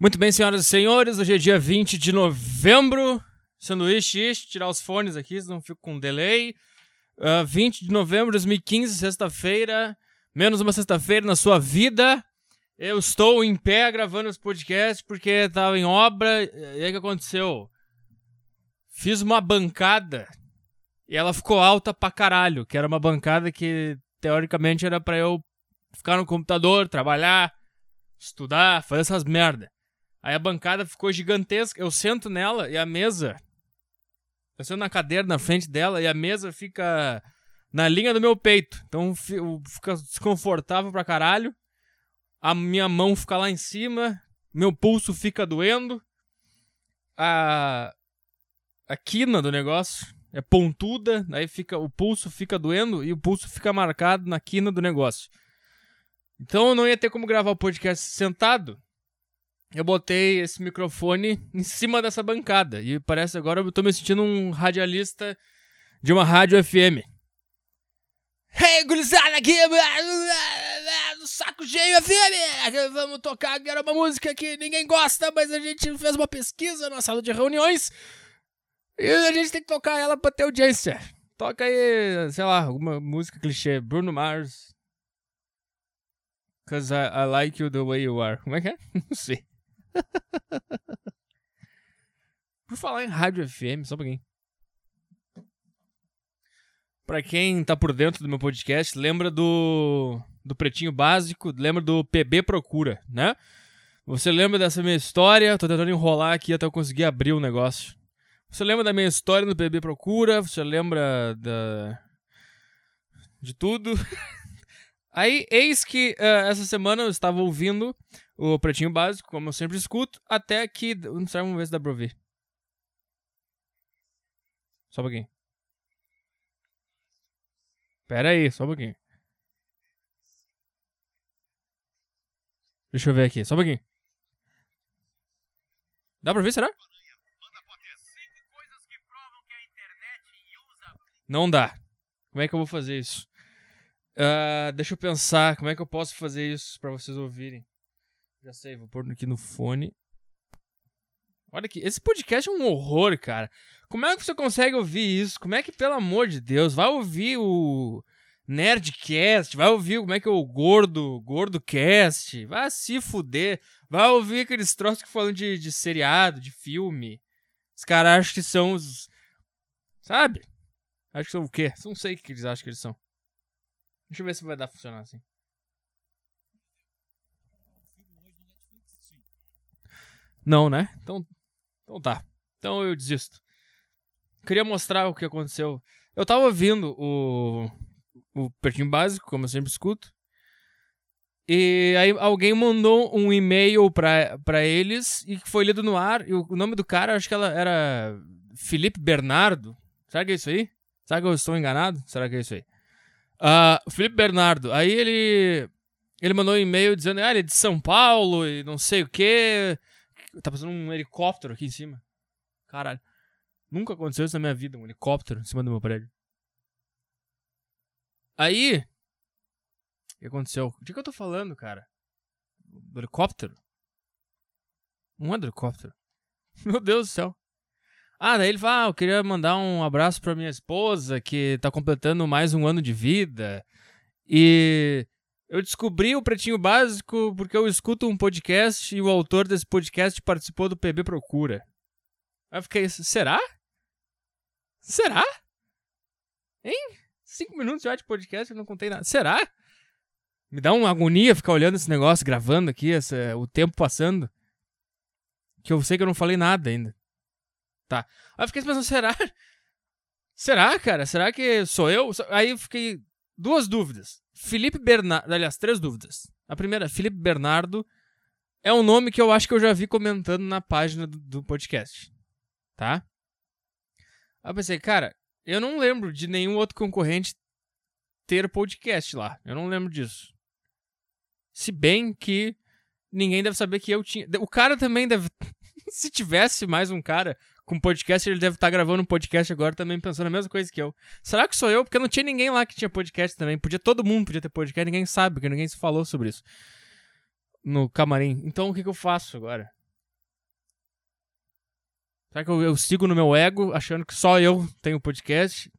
Muito bem, senhoras e senhores, hoje é dia 20 de novembro. Sanduíche, tirar os fones aqui, senão fico com delay. Uh, 20 de novembro de 2015, sexta-feira. Menos uma sexta-feira na sua vida. Eu estou em pé gravando esse podcast porque estava em obra. E aí o que aconteceu? Fiz uma bancada e ela ficou alta pra caralho. Que era uma bancada que teoricamente era para eu ficar no computador, trabalhar, estudar, fazer essas merda. Aí a bancada ficou gigantesca. Eu sento nela e a mesa. Eu sento na cadeira na frente dela e a mesa fica na linha do meu peito. Então fica desconfortável pra caralho. A minha mão fica lá em cima. Meu pulso fica doendo. A, a quina do negócio é pontuda. Aí fica o pulso fica doendo e o pulso fica marcado na quina do negócio. Então eu não ia ter como gravar o podcast sentado eu botei esse microfone em cima dessa bancada. E parece agora eu tô me sentindo um radialista de uma rádio FM. Hey, gurizada aqui Saco Cheio FM! Vamos tocar agora uma música que ninguém gosta, mas a gente fez uma pesquisa na sala de reuniões e a gente tem que tocar ela pra ter audiência. Toca aí, sei lá, alguma música clichê. Bruno Mars. Cause I, I like you the way you are. Como é que é? Não sei. Por falar em rádio FM, só um pouquinho. Pra quem tá por dentro do meu podcast, lembra do, do Pretinho Básico, lembra do PB Procura, né? Você lembra dessa minha história? Tô tentando enrolar aqui até eu conseguir abrir o negócio. Você lembra da minha história no PB Procura? Você lembra da. de tudo? Aí, eis que uh, essa semana eu estava ouvindo o Pretinho Básico, como eu sempre escuto, até que. Vamos ver se dá pra ouvir. Só um pouquinho. Pera aí, só um pouquinho. Deixa eu ver aqui, só um pouquinho. Dá pra ver, será? Não dá. Como é que eu vou fazer isso? Uh, deixa eu pensar, como é que eu posso fazer isso para vocês ouvirem? Já sei, vou pôr aqui no fone. Olha aqui, esse podcast é um horror, cara. Como é que você consegue ouvir isso? Como é que, pelo amor de Deus, vai ouvir o Nerdcast, vai ouvir como é que é o Gordo, Gordocast, vai se fuder. Vai ouvir aqueles troços que falam de, de seriado, de filme. Os caras acham que são os. Sabe? Acho que são o quê? Não sei o que eles acham que eles são. Deixa eu ver se vai dar funcionar assim. Não, né? Então, então tá. Então eu desisto. Queria mostrar o que aconteceu. Eu tava ouvindo o, o Pertinho Básico, como eu sempre escuto. E aí alguém mandou um e-mail pra, pra eles e foi lido no ar. E o, nome do cara, acho que ela era Felipe Bernardo. Será que é isso aí? Será que eu estou enganado? Será que é isso aí? Uh, Felipe Bernardo, aí ele ele mandou um e-mail dizendo, ah, ele é de São Paulo e não sei o quê. Tá passando um helicóptero aqui em cima. Caralho. Nunca aconteceu isso na minha vida, um helicóptero em cima do meu prédio. Aí. O que aconteceu? De que eu tô falando, cara? Do helicóptero? Não é do helicóptero. Meu Deus do céu. Ah, daí ele fala: ah, eu queria mandar um abraço pra minha esposa, que tá completando mais um ano de vida. E eu descobri o Pretinho Básico porque eu escuto um podcast e o autor desse podcast participou do PB Procura. Aí eu fiquei, será? Será? Hein? Cinco minutos já de podcast, eu não contei nada. Será? Me dá uma agonia ficar olhando esse negócio, gravando aqui, essa, o tempo passando. Que eu sei que eu não falei nada ainda. Tá. Aí eu fiquei pensando, será? Será, cara? Será que sou eu? Aí eu fiquei. Duas dúvidas. Felipe Bernardo. Aliás, três dúvidas. A primeira, Felipe Bernardo é um nome que eu acho que eu já vi comentando na página do, do podcast. Tá? Aí eu pensei, cara, eu não lembro de nenhum outro concorrente ter podcast lá. Eu não lembro disso. Se bem que ninguém deve saber que eu tinha. O cara também deve. Se tivesse mais um cara com podcast, ele deve estar tá gravando um podcast agora também pensando a mesma coisa que eu. Será que sou eu? Porque não tinha ninguém lá que tinha podcast também. Podia todo mundo podia ter podcast, ninguém sabe, porque ninguém se falou sobre isso no camarim. Então o que, que eu faço agora? Será que eu, eu sigo no meu ego, achando que só eu tenho podcast?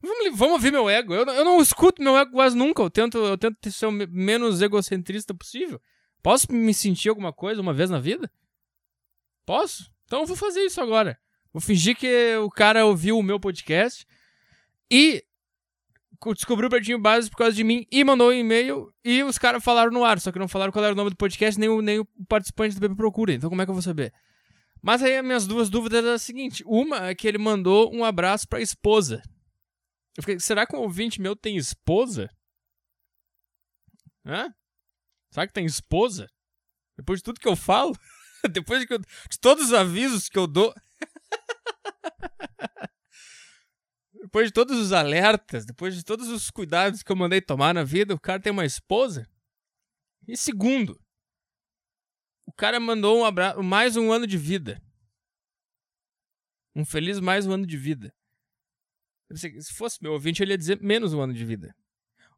Vamos, vamos ouvir meu ego. Eu, eu não escuto meu ego quase nunca. Eu tento, eu tento ser o menos egocentrista possível. Posso me sentir alguma coisa uma vez na vida? Posso? Então eu vou fazer isso agora. Vou fingir que o cara ouviu o meu podcast e descobriu o Pretinho Básico por causa de mim e mandou um e-mail e os caras falaram no ar, só que não falaram qual era o nome do podcast, nem o, nem o participante do BB Procura. Então como é que eu vou saber? Mas aí as minhas duas dúvidas eram as seguintes. Uma é que ele mandou um abraço pra esposa. Eu fiquei, será que um ouvinte meu tem esposa? Hã? Será que tem esposa? Depois de tudo que eu falo? Depois de, eu, de todos os avisos que eu dou. depois de todos os alertas, depois de todos os cuidados que eu mandei tomar na vida, o cara tem uma esposa? E segundo, o cara mandou um abraço, mais um ano de vida. Um feliz mais um ano de vida. Se fosse meu ouvinte, ele ia dizer menos um ano de vida.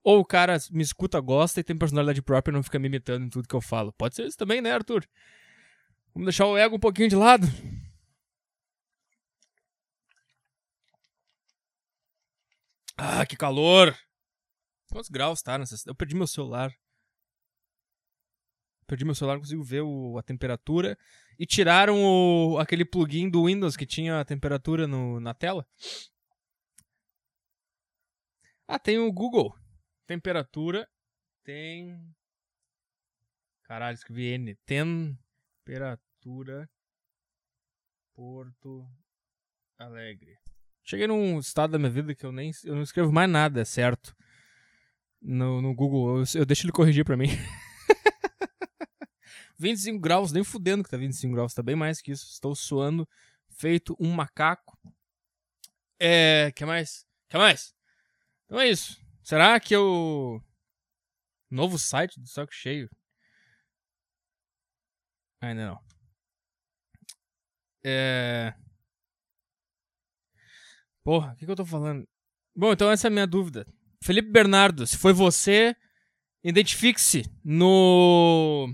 Ou o cara me escuta, gosta e tem personalidade própria e não fica me imitando em tudo que eu falo. Pode ser isso também, né, Arthur? Vamos deixar o ego um pouquinho de lado. Ah, que calor! Quantos graus tá nessa Eu perdi meu celular. Perdi meu celular, não consigo ver o, a temperatura. E tiraram o, aquele plugin do Windows que tinha a temperatura no, na tela. Ah, tem o Google. Temperatura. Tem. Caralho, escrevi N. Temperatura. Porto Alegre. Cheguei num estado da minha vida que eu nem eu não escrevo mais nada, é certo. No, no Google, eu, eu deixo ele corrigir pra mim. 25 graus, nem fudendo que tá 25 graus, tá bem mais que isso. Estou suando, feito um macaco. É. que mais? que mais? Então é isso. Será que o. Novo site do Saco Cheio? Ainda não. É. Porra, o que, que eu tô falando? Bom, então essa é a minha dúvida. Felipe Bernardo, se foi você, identifique-se no.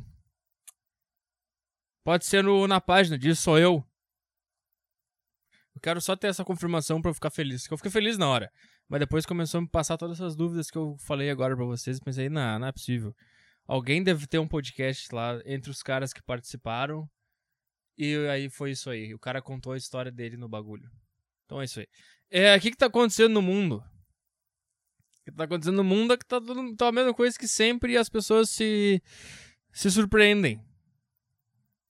Pode ser no, na página, diz sou eu. Eu quero só ter essa confirmação pra eu ficar feliz. Que eu fiquei feliz na hora. Mas depois começou a me passar todas essas dúvidas que eu falei agora pra vocês. Pensei, não, não é possível. Alguém deve ter um podcast lá entre os caras que participaram. E aí foi isso aí. O cara contou a história dele no bagulho. Então é isso aí. É, o que, que tá acontecendo no mundo? O que tá acontecendo no mundo é que tá, tudo, tá a mesma coisa que sempre as pessoas se, se surpreendem.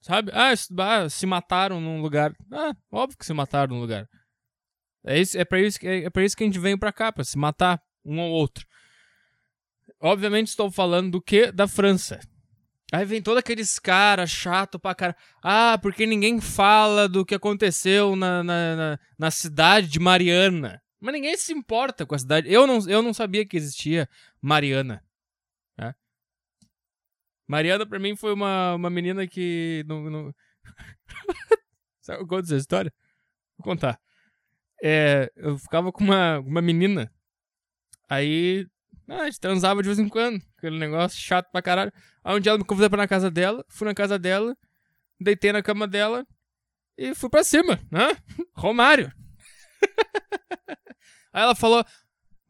Sabe? Ah, se mataram num lugar. Ah, óbvio que se mataram num lugar. É, isso, é, pra isso, é, é pra isso que a gente veio pra cá, pra se matar um ou outro. Obviamente estou falando do que? Da França. Aí vem todos aqueles caras chato pra cara. Ah, porque ninguém fala do que aconteceu na, na, na, na, cidade de Mariana. Mas ninguém se importa com a cidade. Eu não, eu não sabia que existia Mariana. Né? Mariana, pra mim, foi uma, uma menina que. Não, não... Sabe conta essa história? Vou contar. É, eu ficava com uma, uma menina. Aí ah, a gente transava de vez em quando. Aquele negócio chato pra caralho. Aí um dia ela me convidou pra ir na casa dela. Fui na casa dela. Deitei na cama dela. E fui pra cima, né? Romário. Aí ela falou: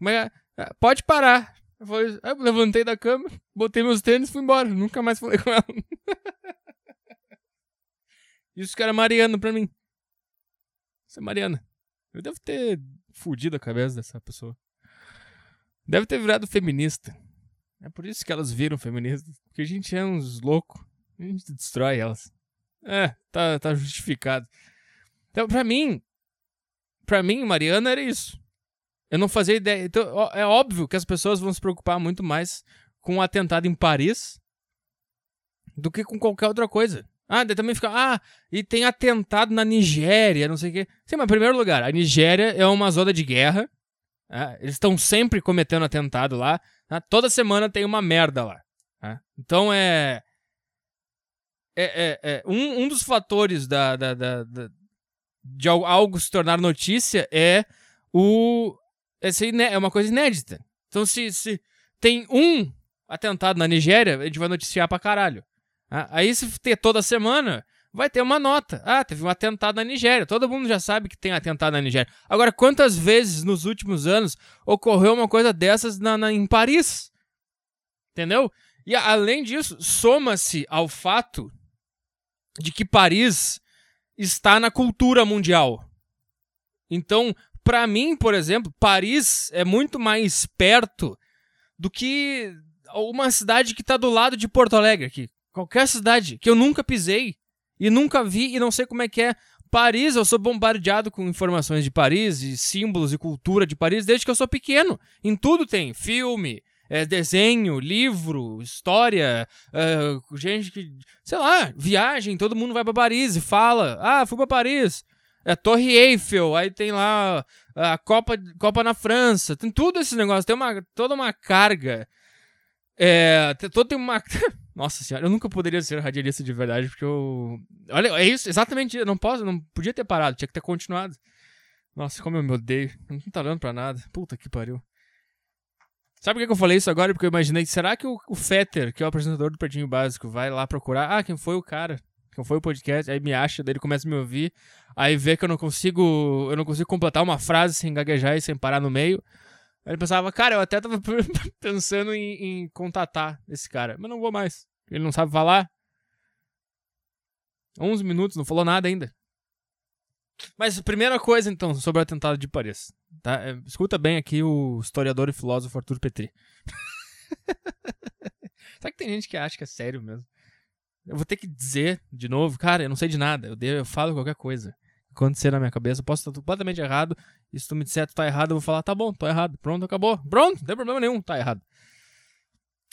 é é? Pode parar. Eu, falei, eu levantei da cama, botei meus tênis e fui embora. Nunca mais falei com ela. Isso que era Mariana pra mim. Isso é Mariana. Eu devo ter fudido a cabeça dessa pessoa. Deve ter virado feminista. É por isso que elas viram feministas. Porque a gente é uns loucos. A gente destrói elas. É, tá, tá justificado. Então, pra mim, pra mim, Mariana era isso. Eu não fazia ideia. Então, é óbvio que as pessoas vão se preocupar muito mais com o um atentado em Paris do que com qualquer outra coisa. Ah, daí também fica. Ah, e tem atentado na Nigéria, não sei o quê. Sim, mas em primeiro lugar, a Nigéria é uma zona de guerra é, eles estão sempre cometendo atentado lá. Né? Toda semana tem uma merda lá. Né? Então é. É, é, é um, um dos fatores da, da, da, da, de algo se tornar notícia é o. Esse, é uma coisa inédita. Então, se, se tem um atentado na Nigéria, a gente vai noticiar pra caralho. Aí, se ter toda semana, vai ter uma nota. Ah, teve um atentado na Nigéria. Todo mundo já sabe que tem atentado na Nigéria. Agora, quantas vezes nos últimos anos ocorreu uma coisa dessas na, na em Paris? Entendeu? E além disso, soma-se ao fato de que Paris está na cultura mundial. Então, para mim, por exemplo, Paris é muito mais perto do que uma cidade que está do lado de Porto Alegre aqui. Qualquer cidade que eu nunca pisei e nunca vi e não sei como é que é. Paris, eu sou bombardeado com informações de Paris e símbolos e cultura de Paris desde que eu sou pequeno. Em tudo tem filme, é, desenho, livro, história, é, gente que, sei lá, viagem, todo mundo vai para Paris e fala: "Ah, fui para Paris". É Torre Eiffel, aí tem lá a Copa, Copa na França, tem tudo esse negócio, tem uma, toda uma carga. É, todo tem uma. Nossa senhora, eu nunca poderia ser radialista de verdade, porque eu. Olha, é isso, exatamente. Eu não posso, não podia ter parado, tinha que ter continuado. Nossa, como eu me odeio. Não tá dando pra nada. Puta que pariu. Sabe por que eu falei isso agora? Porque eu imaginei, será que o, o Fetter, que é o apresentador do Pretinho Básico, vai lá procurar? Ah, quem foi o cara? Quem foi o podcast? Aí me acha, daí ele começa a me ouvir. Aí vê que eu não consigo. Eu não consigo completar uma frase sem gaguejar e sem parar no meio. Aí ele pensava, cara, eu até tava pensando em, em contatar esse cara, mas não vou mais. Ele não sabe falar. 11 minutos, não falou nada ainda. Mas primeira coisa, então, sobre o atentado de Paris. Tá? É, escuta bem aqui o historiador e filósofo Arthur Petri. Sabe que tem gente que acha que é sério mesmo? Eu vou ter que dizer de novo, cara, eu não sei de nada. Eu, eu falo qualquer coisa acontecer na minha cabeça. Eu posso estar completamente errado. E se tu me disser tu tá errado, eu vou falar, tá bom, tô errado. Pronto, acabou. Pronto, não tem problema nenhum, tá errado.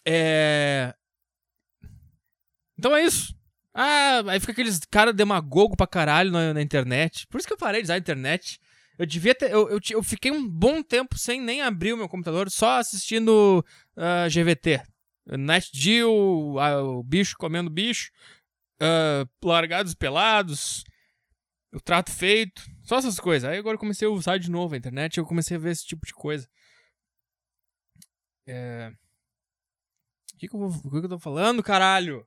É. Então é isso. Ah, aí fica aqueles cara demagogo pra caralho na, na, internet. Por isso que eu parei de usar a internet. Eu devia ter. Eu, eu, eu fiquei um bom tempo sem nem abrir o meu computador, só assistindo uh, ah, GVT. NetGeo, uh, o bicho comendo bicho, uh, largados pelados, o trato feito, só essas coisas. Aí agora eu comecei a usar de novo a internet e eu comecei a ver esse tipo de coisa. É... O que, que, eu, vou, o que, eu tô falando, caralho?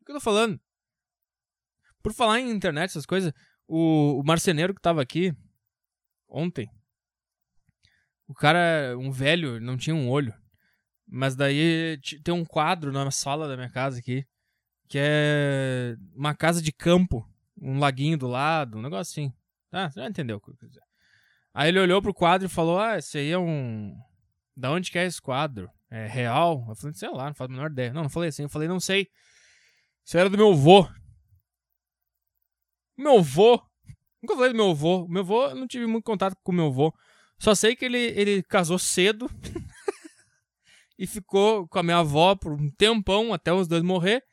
O que eu tô falando? Por falar em internet, essas coisas, o, o marceneiro que tava aqui ontem, o cara, um velho, não tinha um olho. Mas daí tem um quadro na sala da minha casa aqui que é uma casa de campo, um laguinho do lado, um negócio assim. Ah, você já entendeu o que eu quis dizer. Aí ele olhou pro quadro e falou: Ah, esse aí é um. Da onde que é esse quadro? É real? Eu falei, sei lá, não faço a menor ideia. Não, não falei assim, eu falei, não sei. Isso era do meu avô. Meu avô. Nunca falei do meu avô. Meu avô, eu não tive muito contato com o meu avô. Só sei que ele, ele casou cedo e ficou com a minha avó por um tempão até os dois morrer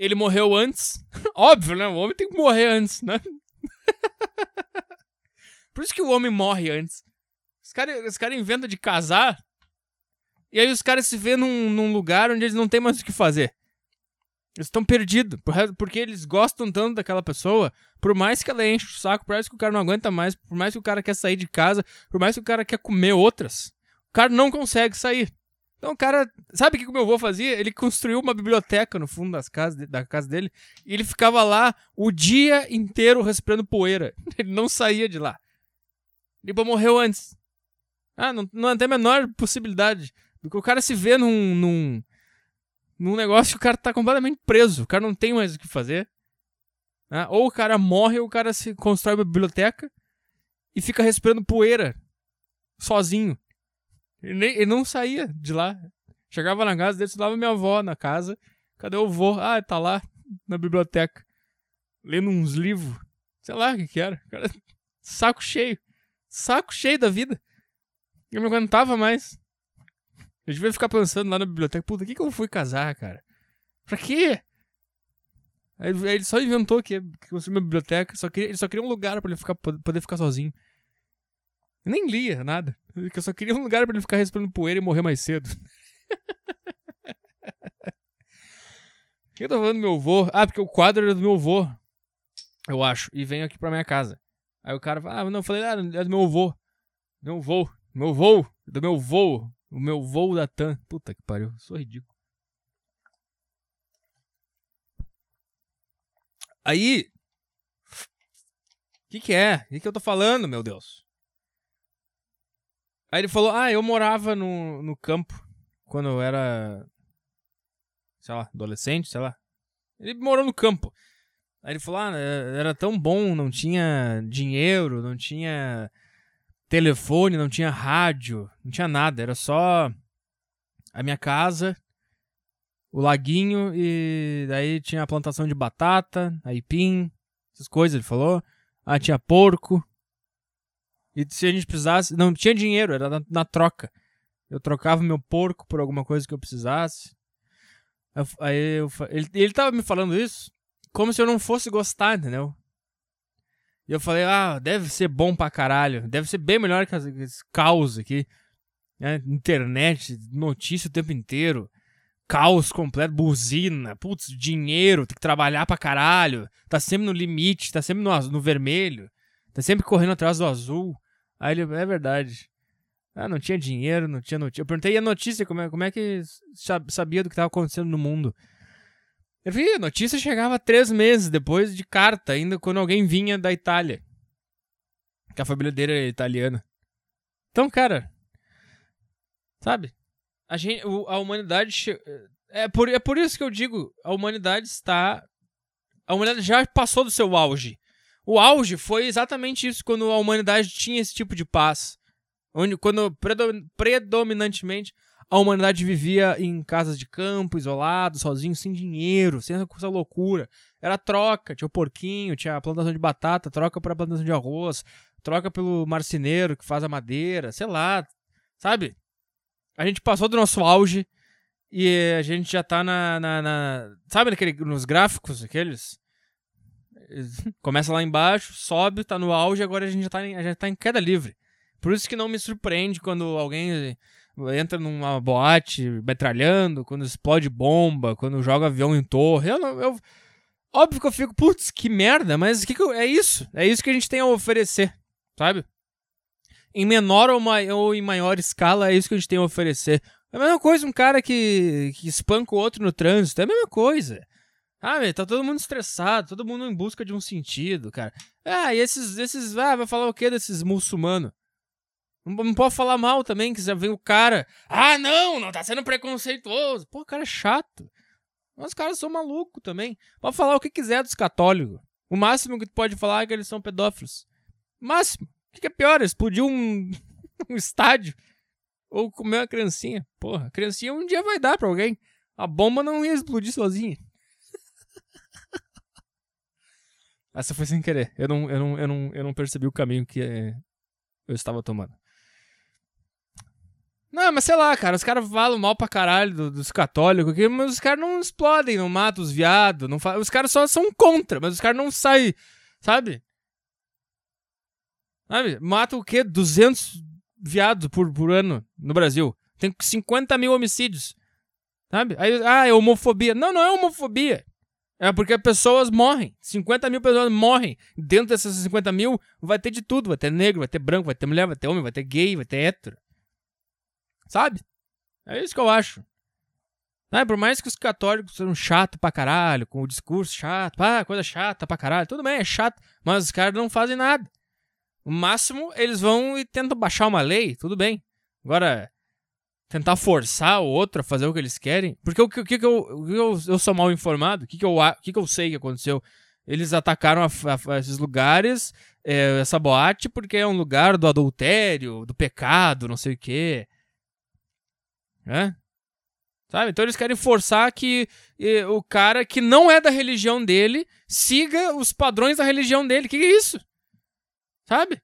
ele morreu antes. Óbvio, né? O homem tem que morrer antes, né? Por isso que o homem morre antes. Os caras os cara inventam de casar. E aí os caras se vê num, num lugar onde eles não têm mais o que fazer. Eles estão perdidos. Porque eles gostam tanto daquela pessoa. Por mais que ela enche o saco, por mais que o cara não aguenta mais, por mais que o cara quer sair de casa, por mais que o cara quer comer outras, o cara não consegue sair. Então, o cara, sabe o que o meu avô fazia? Ele construiu uma biblioteca no fundo das casas, da casa dele e ele ficava lá o dia inteiro respirando poeira. Ele não saía de lá. Ele morreu antes. Ah, não, não tem a menor possibilidade. Porque o cara se vê num, num, num negócio que o cara tá completamente preso. O cara não tem mais o que fazer. Ah, ou o cara morre ou o cara se constrói uma biblioteca e fica respirando poeira sozinho. Ele, nem, não saía de lá. Chegava na casa dele, estudava minha avó na casa. Cadê o vô? Ah, tá lá na biblioteca. Lendo uns livros. Sei lá o que que era. Cara, saco cheio. Saco cheio da vida. Eu não aguentava mais. Eu devia ficar pensando lá na biblioteca, puta, que que eu fui casar, cara? Pra quê? Aí ele só inventou que, que construiu uma biblioteca, só queria, ele só queria um lugar para ele ficar, poder ficar sozinho. Nem lia nada. Eu só queria um lugar para ele ficar respirando poeira e morrer mais cedo. O que eu tô falando do meu avô? Ah, porque o quadro era do meu avô. Eu acho. E veio aqui pra minha casa. Aí o cara fala, ah, não, eu falei, ah, é do meu avô. Meu avô. Meu avô. Do meu avô. O meu voo da TAM. Puta que pariu. Sou ridículo. Aí. O que, que é? O que, que eu tô falando, meu Deus? Aí ele falou: Ah, eu morava no, no campo quando eu era. Sei lá, adolescente, sei lá. Ele morou no campo. Aí ele falou: Ah, era tão bom, não tinha dinheiro, não tinha telefone, não tinha rádio, não tinha nada. Era só a minha casa, o laguinho e daí tinha a plantação de batata, aipim, essas coisas, ele falou. Ah, tinha porco. E se a gente precisasse. Não tinha dinheiro, era na, na troca. Eu trocava meu porco por alguma coisa que eu precisasse. Aí eu, ele, ele tava me falando isso como se eu não fosse gostar, entendeu? E eu falei, ah, deve ser bom pra caralho. Deve ser bem melhor que esse caos aqui. Né? Internet, notícia o tempo inteiro. Caos completo, buzina, putz, dinheiro, tem que trabalhar pra caralho. Tá sempre no limite, tá sempre no, no vermelho. Tá sempre correndo atrás do azul. Aí ele, é verdade. Ah, não tinha dinheiro, não tinha notícia. Eu perguntei a notícia, como é, como é que sabia do que estava acontecendo no mundo? Eu vi, a notícia chegava três meses depois de carta, ainda quando alguém vinha da Itália. Que a família dele era italiana. Então, cara. Sabe? A, gente, a humanidade. É por, é por isso que eu digo: a humanidade está. A humanidade já passou do seu auge. O auge foi exatamente isso, quando a humanidade tinha esse tipo de paz. Onde, quando predominantemente a humanidade vivia em casas de campo, isolado, sozinho, sem dinheiro, sem essa loucura. Era troca, tinha o porquinho, tinha a plantação de batata, troca para plantação de arroz, troca pelo marceneiro que faz a madeira, sei lá, sabe? A gente passou do nosso auge e a gente já tá na. na, na sabe naquele, nos gráficos, aqueles? Começa lá embaixo, sobe, tá no auge, agora a gente já tá em, já tá em queda livre. Por isso que não me surpreende quando alguém entra numa boate metralhando, quando explode bomba, quando joga avião em torre. Eu, não, eu óbvio que eu fico, putz, que merda, mas que, que eu, é isso. É isso que a gente tem a oferecer, sabe? Em menor ou, ou em maior escala, é isso que a gente tem a oferecer. É a mesma coisa um cara que, que espanca o outro no trânsito, é a mesma coisa. Ah, tá todo mundo estressado, todo mundo em busca de um sentido, cara. Ah, e esses, esses, ah, vai falar o que desses muçulmanos? Não, não pode falar mal também, que já vem o cara. Ah, não, não tá sendo preconceituoso. Pô, cara é chato. Os caras são malucos também. Pode falar o que quiser dos católicos. O máximo que tu pode falar é que eles são pedófilos. Máximo. O que é pior? Explodir um, um estádio. Ou comer uma criancinha. Porra, a criancinha um dia vai dar pra alguém. A bomba não ia explodir sozinha. Essa foi sem querer. Eu não, eu não, eu não, eu não percebi o caminho que eh, eu estava tomando. Não, mas sei lá, cara, os caras falam mal pra caralho do, dos católicos, aqui, mas os caras não explodem, não matam os viados, não os caras só são contra, mas os caras não saem, sabe? Sabe? Mata o quê? 200 viados por, por ano no Brasil. Tem 50 mil homicídios. Sabe? Aí, ah, é homofobia. Não, não é homofobia. É porque pessoas morrem. 50 mil pessoas morrem. Dentro dessas 50 mil, vai ter de tudo. Vai ter negro, vai ter branco, vai ter mulher, vai ter homem, vai ter gay, vai ter hétero. Sabe? É isso que eu acho. Né? Por mais que os católicos sejam chato pra caralho, com o discurso chato, ah, coisa chata pra caralho, tudo bem, é chato, mas os caras não fazem nada. O máximo, eles vão e tentam baixar uma lei, tudo bem. Agora, tentar forçar o outro a fazer o que eles querem. Porque o que, o que, eu, o que eu, eu sou mal informado? O que, que, eu, o que, que eu sei que aconteceu? Eles atacaram a, a, a esses lugares, é, essa boate, porque é um lugar do adultério, do pecado, não sei o quê. Né? Sabe? Então eles querem forçar que e, o cara que não é da religião dele siga os padrões da religião dele. Que, que é isso? Sabe?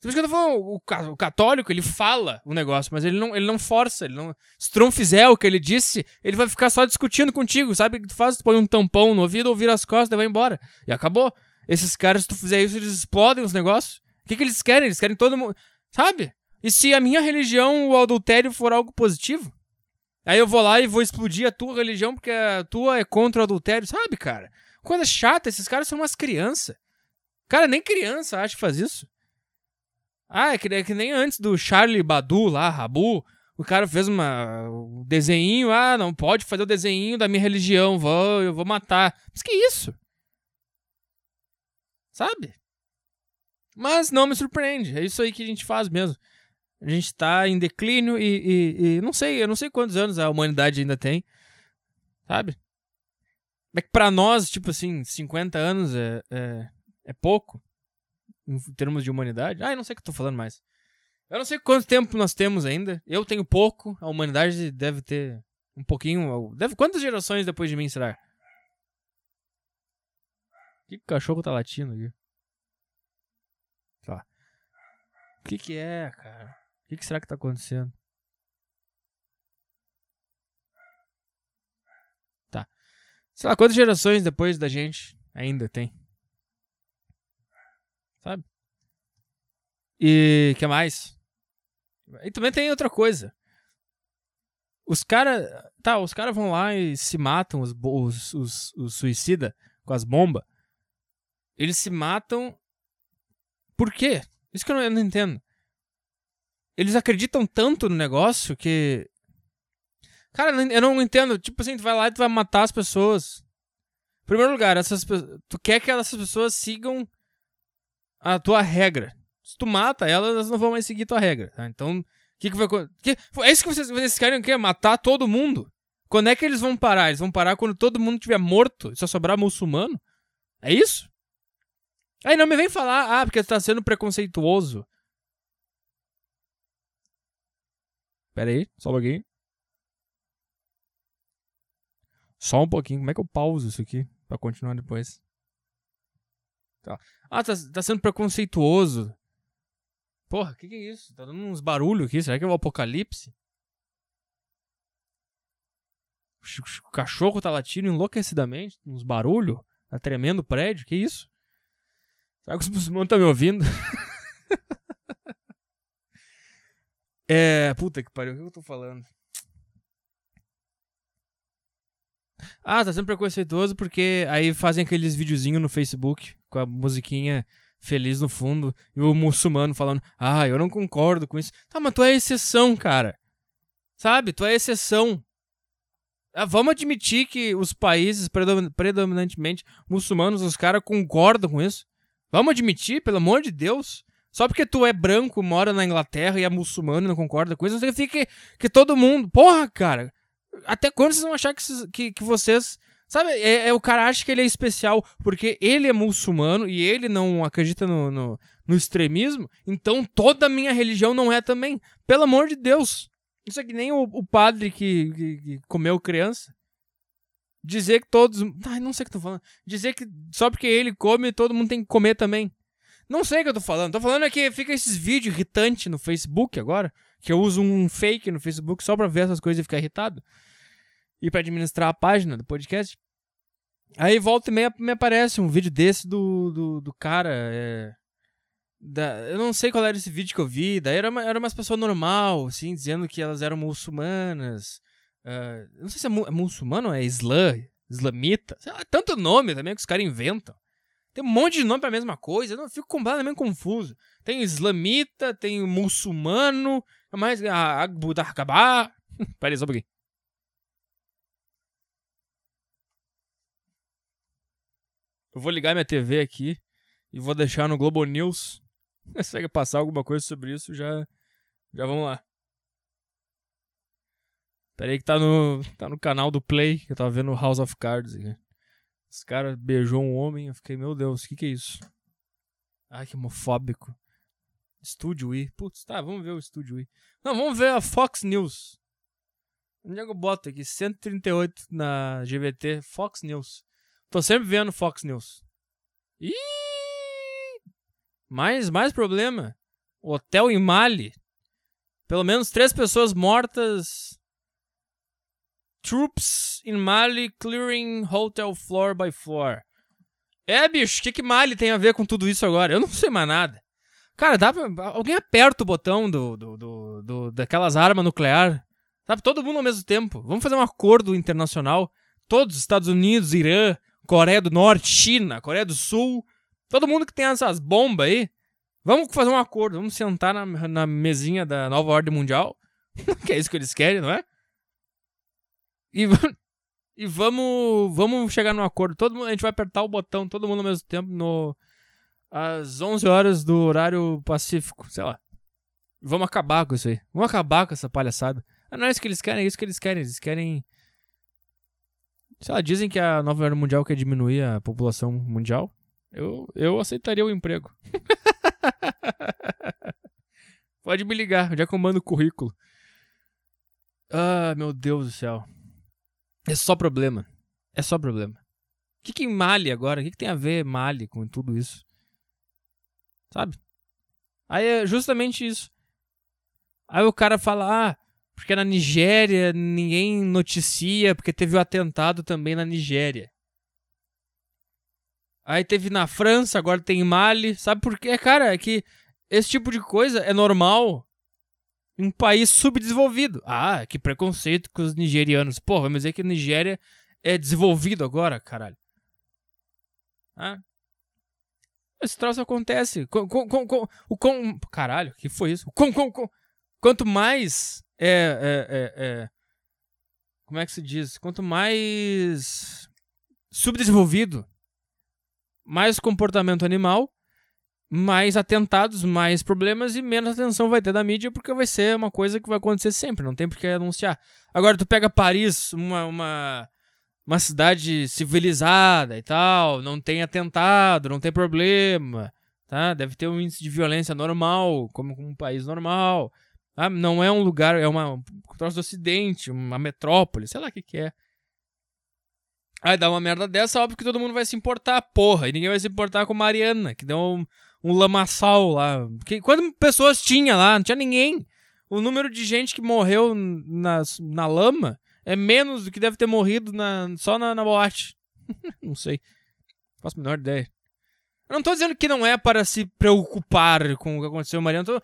Por que eu tô falando, o, católico, ele fala o negócio, mas ele não, ele não força. Ele não, se fizer o que ele disse, ele vai ficar só discutindo contigo. Sabe o que tu faz? Tu põe um tampão no ouvido ou vira as costas e vai embora. E acabou. Esses caras, se tu fizer isso, eles explodem os negócios. O que, que eles querem? Eles querem todo mundo. Sabe? E se a minha religião, o adultério, for algo positivo? Aí eu vou lá e vou explodir a tua religião porque a tua é contra o adultério, sabe, cara? Coisa chata, esses caras são umas crianças. Cara, nem criança acha que faz isso. Ah, é que, é que nem antes do Charlie Badu lá, Rabu, o cara fez uma, um desenho, ah, não pode fazer o desenho da minha religião, vou, eu vou matar. Mas que isso? Sabe? Mas não me surpreende. É isso aí que a gente faz mesmo. A gente tá em declínio e, e, e não sei, eu não sei quantos anos a humanidade ainda tem. Sabe? É que pra nós, tipo assim, 50 anos é, é, é pouco em termos de humanidade. Ah, eu não sei o que eu tô falando mais. Eu não sei quanto tempo nós temos ainda. Eu tenho pouco. A humanidade deve ter um pouquinho. Deve, quantas gerações depois de mim será? Que cachorro tá latindo aqui? Tá. O que que é, cara? O que, que será que tá acontecendo? Tá. Sei lá, quantas gerações depois da gente ainda tem? Sabe? E que mais? E também tem outra coisa. Os caras. Tá, os caras vão lá e se matam, os, os, os, os suicida com as bombas. Eles se matam. Por quê? Isso que eu não, eu não entendo. Eles acreditam tanto no negócio que. Cara, eu não entendo. Tipo assim, tu vai lá e tu vai matar as pessoas. Em primeiro lugar, essas, tu quer que essas pessoas sigam a tua regra. Se tu mata elas, elas não vão mais seguir tua regra. Tá? Então, o que, que vai acontecer? É isso que vocês, vocês querem quê? Matar todo mundo? Quando é que eles vão parar? Eles vão parar quando todo mundo estiver morto e só sobrar muçulmano? É isso? Aí não me vem falar, ah, porque tu tá sendo preconceituoso. Pera aí, só um pouquinho. Só um pouquinho. Como é que eu pauso isso aqui pra continuar depois? Tá. Ah, tá, tá sendo preconceituoso. Porra, que, que é isso? Tá dando uns barulhos aqui. Será que é o apocalipse? O cachorro tá latindo enlouquecidamente, uns barulhos. Tá tremendo o prédio. Que isso? Será que os muçulmanos estão me ouvindo? é. Puta que pariu, o que eu tô falando? Ah, tá sendo preconceituoso porque aí fazem aqueles videozinhos no Facebook com a musiquinha feliz no fundo e o muçulmano falando: Ah, eu não concordo com isso. Tá, mas tu é exceção, cara. Sabe? Tu é exceção. Ah, vamos admitir que os países predominantemente muçulmanos, os caras concordam com isso. Vamos admitir, pelo amor de Deus. Só porque tu é branco, mora na Inglaterra e é muçulmano e não concorda com isso, não significa que, que todo mundo. Porra, cara. Até quando vocês vão achar que, que, que vocês. Sabe, é, é, o cara acha que ele é especial porque ele é muçulmano e ele não acredita no, no, no extremismo, então toda a minha religião não é também. Pelo amor de Deus. Isso é que nem o, o padre que, que, que, comeu criança. Dizer que todos. Ai, não sei o que eu tô falando. Dizer que só porque ele come, todo mundo tem que comer também. Não sei o que eu tô falando. Tô falando é que fica esses vídeos irritantes no Facebook agora. Que eu uso um fake no Facebook só pra ver essas coisas e ficar irritado. E pra administrar a página do podcast. Aí volta e meia me aparece um vídeo desse do, do, do cara. É, da, eu não sei qual era esse vídeo que eu vi. Daí era, uma, era umas pessoas normal, assim, dizendo que elas eram muçulmanas. Uh, não sei se é, mu é muçulmano ou é islã, islamita. Sei lá, tanto nome também que os caras inventam. Tem um monte de nome pra mesma coisa. Eu fico completamente confuso. Tem islamita, tem muçulmano, mais Agbudarkabá. Peraí, só um pouquinho. Eu vou ligar minha TV aqui e vou deixar no Globo News. Se vai passar alguma coisa sobre isso, já, já vamos lá. Peraí que tá no, tá no canal do Play, que eu tava vendo House of Cards aqui. Esse cara beijou um homem, eu fiquei, meu Deus, o que que é isso? Ai, que homofóbico. Estúdio I. Putz, tá, vamos ver o Estúdio I. Não, vamos ver a Fox News. Onde é que eu boto aqui? 138 na GBT, Fox News. Tô sempre vendo Fox News. Ih! Mais, mais problema. Hotel em Mali. Pelo menos três pessoas mortas Troops in Mali clearing hotel floor by floor. É, bicho, o que, que Mali tem a ver com tudo isso agora? Eu não sei mais nada. Cara, dá pra, alguém aperta o botão do, do, do, do daquelas armas nucleares. Sabe, todo mundo ao mesmo tempo. Vamos fazer um acordo internacional. Todos, Estados Unidos, Irã, Coreia do Norte, China, Coreia do Sul. Todo mundo que tem essas bombas aí. Vamos fazer um acordo. Vamos sentar na, na mesinha da nova ordem mundial. que é isso que eles querem, não é? E, e vamos, vamos chegar num acordo. Todo mundo, a gente vai apertar o botão, todo mundo ao mesmo tempo, no, às 11 horas do horário pacífico, sei lá. Vamos acabar com isso aí. Vamos acabar com essa palhaçada. Não é isso que eles querem, é isso que eles querem. Eles querem. Sei lá, dizem que a nova ordem mundial quer diminuir a população mundial. Eu, eu aceitaria o emprego. Pode me ligar, já comando o currículo. Ah, meu Deus do céu. É só problema. É só problema. O que, que Mali agora? O que, que tem a ver Mali com tudo isso? Sabe? Aí é justamente isso. Aí o cara fala, ah, porque na Nigéria ninguém noticia, porque teve o atentado também na Nigéria. Aí teve na França, agora tem em Mali. Sabe por quê? Cara, é que esse tipo de coisa é normal em um país subdesenvolvido. Ah, que preconceito com os nigerianos. Porra, vamos dizer que a Nigéria é desenvolvido agora, caralho. Ah, esse troço acontece. Com, com, com, o com, caralho, que foi isso? Com, com, com, quanto mais é, é, é, é, como é que se diz? Quanto mais subdesenvolvido, mais comportamento animal, mais atentados, mais problemas e menos atenção vai ter da mídia, porque vai ser uma coisa que vai acontecer sempre, não tem por que anunciar. Agora, tu pega Paris, uma, uma uma cidade civilizada e tal, não tem atentado, não tem problema, tá? Deve ter um índice de violência normal, como um país normal. Tá? Não é um lugar, é uma um troço do ocidente, uma metrópole, sei lá o que que é. Aí dá uma merda dessa, óbvio que todo mundo vai se importar, porra, e ninguém vai se importar com Mariana, que deu um, um lamaçal lá. Que, quantas pessoas tinha lá? Não tinha ninguém. O número de gente que morreu na, na lama é menos do que deve ter morrido na, só na, na boate. não sei. Faço a menor ideia. Eu não tô dizendo que não é para se preocupar com o que aconteceu Mariana. Tô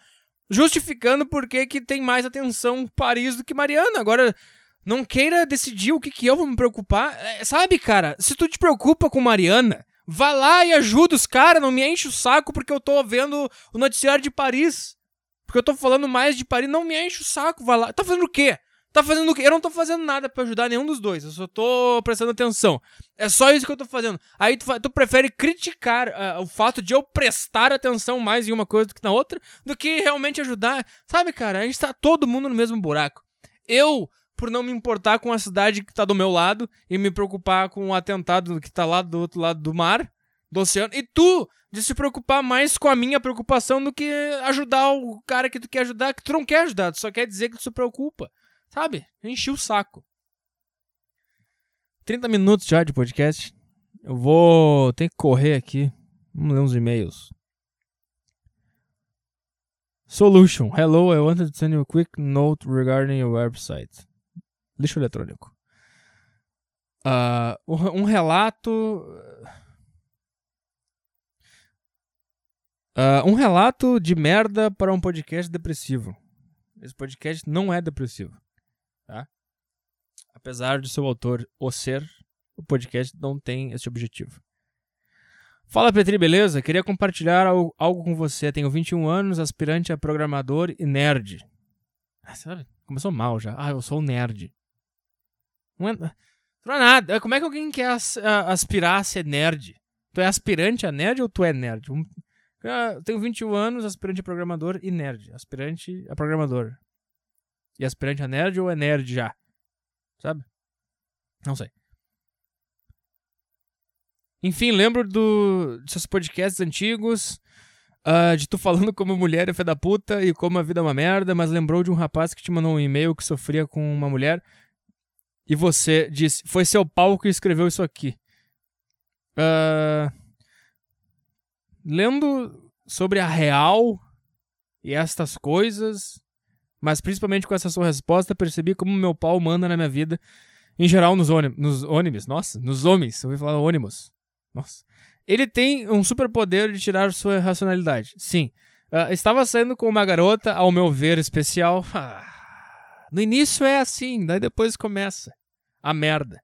justificando porque que tem mais atenção Paris do que Mariana. Agora, não queira decidir o que, que eu vou me preocupar. É, sabe, cara, se tu te preocupa com Mariana, vá lá e ajuda os caras. Não me enche o saco porque eu tô vendo o noticiário de Paris. Porque eu tô falando mais de Paris. Não me enche o saco, vai lá. Tá fazendo o quê? Tá fazendo o quê? Eu não tô fazendo nada para ajudar nenhum dos dois. Eu só tô prestando atenção. É só isso que eu tô fazendo. Aí tu, tu prefere criticar uh, o fato de eu prestar atenção mais em uma coisa do que na outra, do que realmente ajudar. Sabe, cara, a gente tá todo mundo no mesmo buraco. Eu, por não me importar com a cidade que tá do meu lado e me preocupar com o atentado que tá lá do outro lado do mar, do oceano. E tu, de se preocupar mais com a minha preocupação do que ajudar o cara que tu quer ajudar, que tu não quer ajudar, tu só quer dizer que tu se preocupa. Sabe? Enchi o saco. 30 minutos já de podcast. Eu vou ter que correr aqui. Vamos ler uns e-mails. Solution. Hello, I wanted to send you a quick note regarding your website. Lixo eletrônico. Uh, um relato. Uh, um relato de merda para um podcast depressivo. Esse podcast não é depressivo. Tá? Apesar de seu autor o ser, o podcast não tem esse objetivo. Fala Petri, beleza? Queria compartilhar algo com você. Tenho 21 anos, aspirante a programador e nerd. Ah, começou mal já. Ah, eu sou um nerd. Não é, não é nada. Como é que alguém quer aspirar a ser nerd? Tu é aspirante a nerd ou tu é nerd? Eu tenho 21 anos, aspirante a programador e nerd. Aspirante a programador. E aspirante a nerd ou é nerd já? Sabe? Não sei. Enfim, lembro do, seus podcasts antigos, uh, de tu falando como mulher é fé da puta e como a vida é uma merda, mas lembrou de um rapaz que te mandou um e-mail que sofria com uma mulher e você disse: Foi seu pau que escreveu isso aqui. Uh, lendo sobre a real e estas coisas, mas principalmente com essa sua resposta, percebi como meu pau manda na minha vida, em geral nos, ônibus, nos ônibus, nossa, nos homens, eu ouvi falar ônibus, nossa. Ele tem um superpoder de tirar sua racionalidade, sim. Uh, estava saindo com uma garota, ao meu ver, especial. Ah, no início é assim, daí depois começa a merda.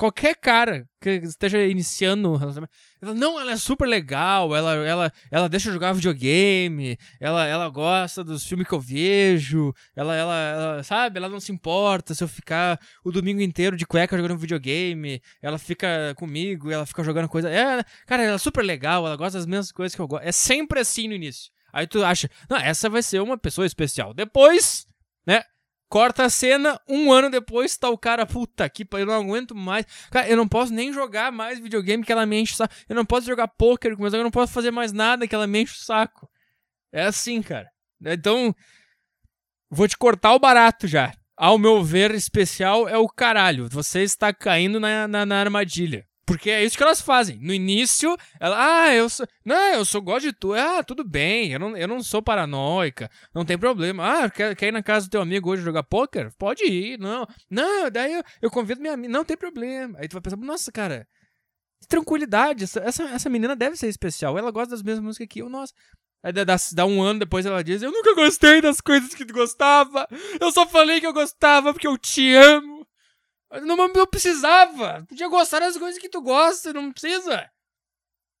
Qualquer cara que esteja iniciando um relacionamento. Ela, não, ela é super legal, ela, ela, ela deixa eu jogar videogame, ela, ela gosta dos filmes que eu vejo, ela, ela, ela, sabe, ela não se importa se eu ficar o domingo inteiro de cueca jogando videogame, ela fica comigo, ela fica jogando coisa. É, cara, ela é super legal, ela gosta das mesmas coisas que eu gosto. É sempre assim no início. Aí tu acha, não, essa vai ser uma pessoa especial. Depois, né? Corta a cena, um ano depois tá o cara, puta que eu não aguento mais. Cara, eu não posso nem jogar mais videogame que ela me enche o saco. Eu não posso jogar poker com eu não posso fazer mais nada que ela me enche o saco. É assim, cara. Então, vou te cortar o barato já. Ao meu ver, especial é o caralho. Você está caindo na, na, na armadilha. Porque é isso que elas fazem. No início, ela, ah, eu sou. Não, eu sou gosto de tu. Ah, tudo bem, eu não, eu não sou paranoica, não tem problema. Ah, quer, quer ir na casa do teu amigo hoje jogar poker? Pode ir, não. Não, daí eu, eu convido minha amiga, não tem problema. Aí tu vai pensar, nossa, cara, tranquilidade, essa, essa, essa menina deve ser especial. Ela gosta das mesmas músicas que eu, nossa. Aí dá, dá, um ano depois ela diz: Eu nunca gostei das coisas que tu gostava. Eu só falei que eu gostava porque eu te amo. Não, não precisava. Podia gostar das coisas que tu gosta, não precisa.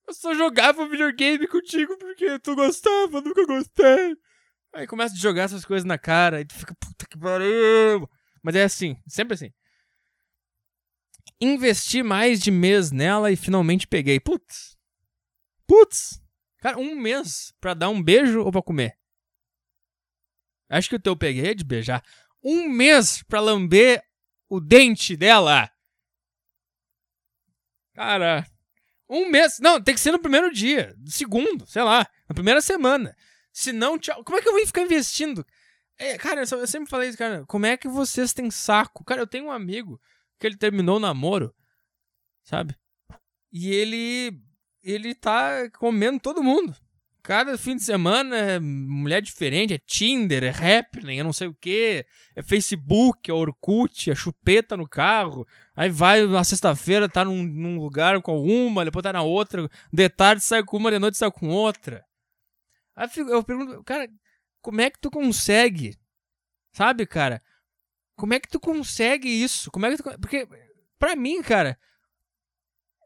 Eu só jogava videogame contigo porque tu gostava, nunca gostei. Aí começa a jogar essas coisas na cara e tu fica, puta que pariu. Mas é assim, sempre assim. Investi mais de mês nela e finalmente peguei. Putz. Putz. Cara, um mês pra dar um beijo ou pra comer? Acho que o teu peguei é de beijar. Um mês pra lamber o dente dela. Cara, um mês. Não, tem que ser no primeiro dia, segundo, sei lá, na primeira semana. Se não, tchau. Como é que eu vou ficar investindo? É, cara, eu sempre falei isso, cara. Como é que vocês têm saco? Cara, eu tenho um amigo que ele terminou o namoro, sabe? E ele. Ele tá comendo todo mundo. Cada fim de semana é mulher diferente, é Tinder, é Happening, é não sei o que, é Facebook, é Orkut, é chupeta no carro. Aí vai na sexta-feira, tá num, num, lugar com uma, depois tá na outra, de tarde sai com uma, de noite sai com outra. Aí eu pergunto, cara, como é que tu consegue? Sabe, cara? Como é que tu consegue isso? Como é que tu... Porque, pra mim, cara,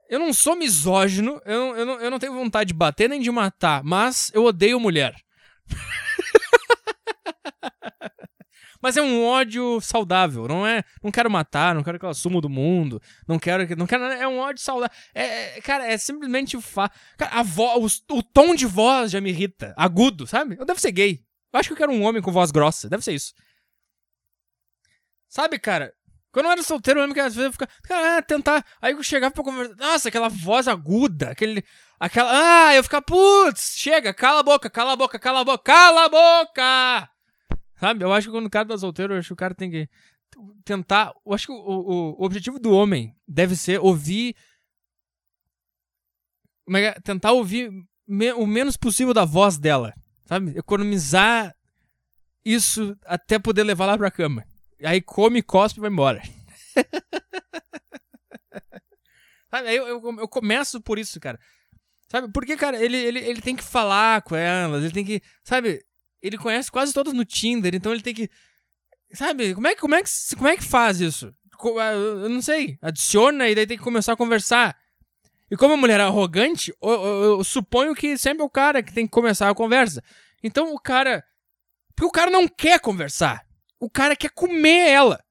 eu não sou misógino, eu não, eu, não, eu não tenho vontade de bater nem de matar, mas eu odeio mulher. mas é um ódio saudável, não é? Não quero matar, não quero que ela suma do mundo, não quero, não quero, é um ódio saudável. É, é cara, é simplesmente o fa, cara, a voz, o, o, tom de voz já me irrita, agudo, sabe? Eu devo ser gay. Eu acho que eu quero um homem com voz grossa, deve ser isso. Sabe, cara? Quando eu era solteiro, eu lembro que às vezes eu ficava, ah, tentar. Aí eu chegava pra conversar, nossa, aquela voz aguda, aquele. Aquela. Ah, eu ficava, putz, chega, cala a boca, cala a boca, cala a boca, cala a boca! Sabe? Eu acho que quando o cara tá solteiro, eu acho que o cara tem que tentar. Eu acho que o, o, o objetivo do homem deve ser ouvir. É, tentar ouvir me, o menos possível da voz dela. Sabe? Economizar isso até poder levar lá pra cama. Aí come, cospe e vai embora. Sabe? Aí eu, eu, eu, começo por isso, cara. Sabe? Porque, cara, ele, ele, ele tem que falar com elas, ele tem que. Sabe? Ele conhece quase todas no Tinder, então ele tem que. Sabe? Como é, como é, que, como é que faz isso? Ah, eu não sei. Adiciona e daí tem que começar a conversar. E como a mulher é arrogante, eu, eu, eu suponho que sempre é o cara que tem que começar a conversa. Então o cara. Porque o cara não quer conversar o cara quer comer ela.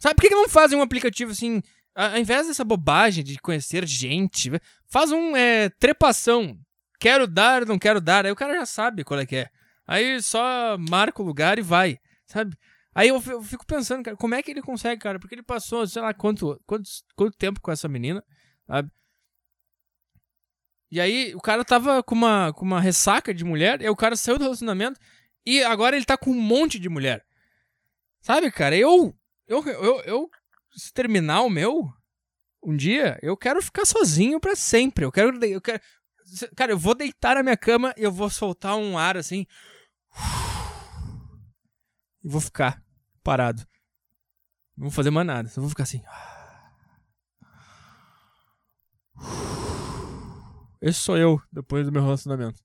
Sabe por que, não fazem um aplicativo assim, ao invés dessa bobagem de conhecer gente, faz um é, trepação. Quero dar, não quero dar. Aí o cara já sabe qual é que é. Aí só marca o lugar e vai, sabe? Aí eu, eu fico pensando, cara, como é que ele consegue, cara? Porque ele passou, sei lá, quanto, quanto, quanto tempo com essa menina, sabe? E aí o cara tava com uma, com uma ressaca de mulher, e o cara saiu do relacionamento e agora ele tá com um monte de mulher. Sabe, cara, eu, eu, eu, eu, se terminar o meu, um dia, eu quero ficar sozinho para sempre. Eu quero, eu quero, cara, eu vou deitar na minha cama e eu vou soltar um ar assim, e vou ficar parado. Não vou fazer mais nada, só vou ficar assim. Esse sou eu depois do meu relacionamento.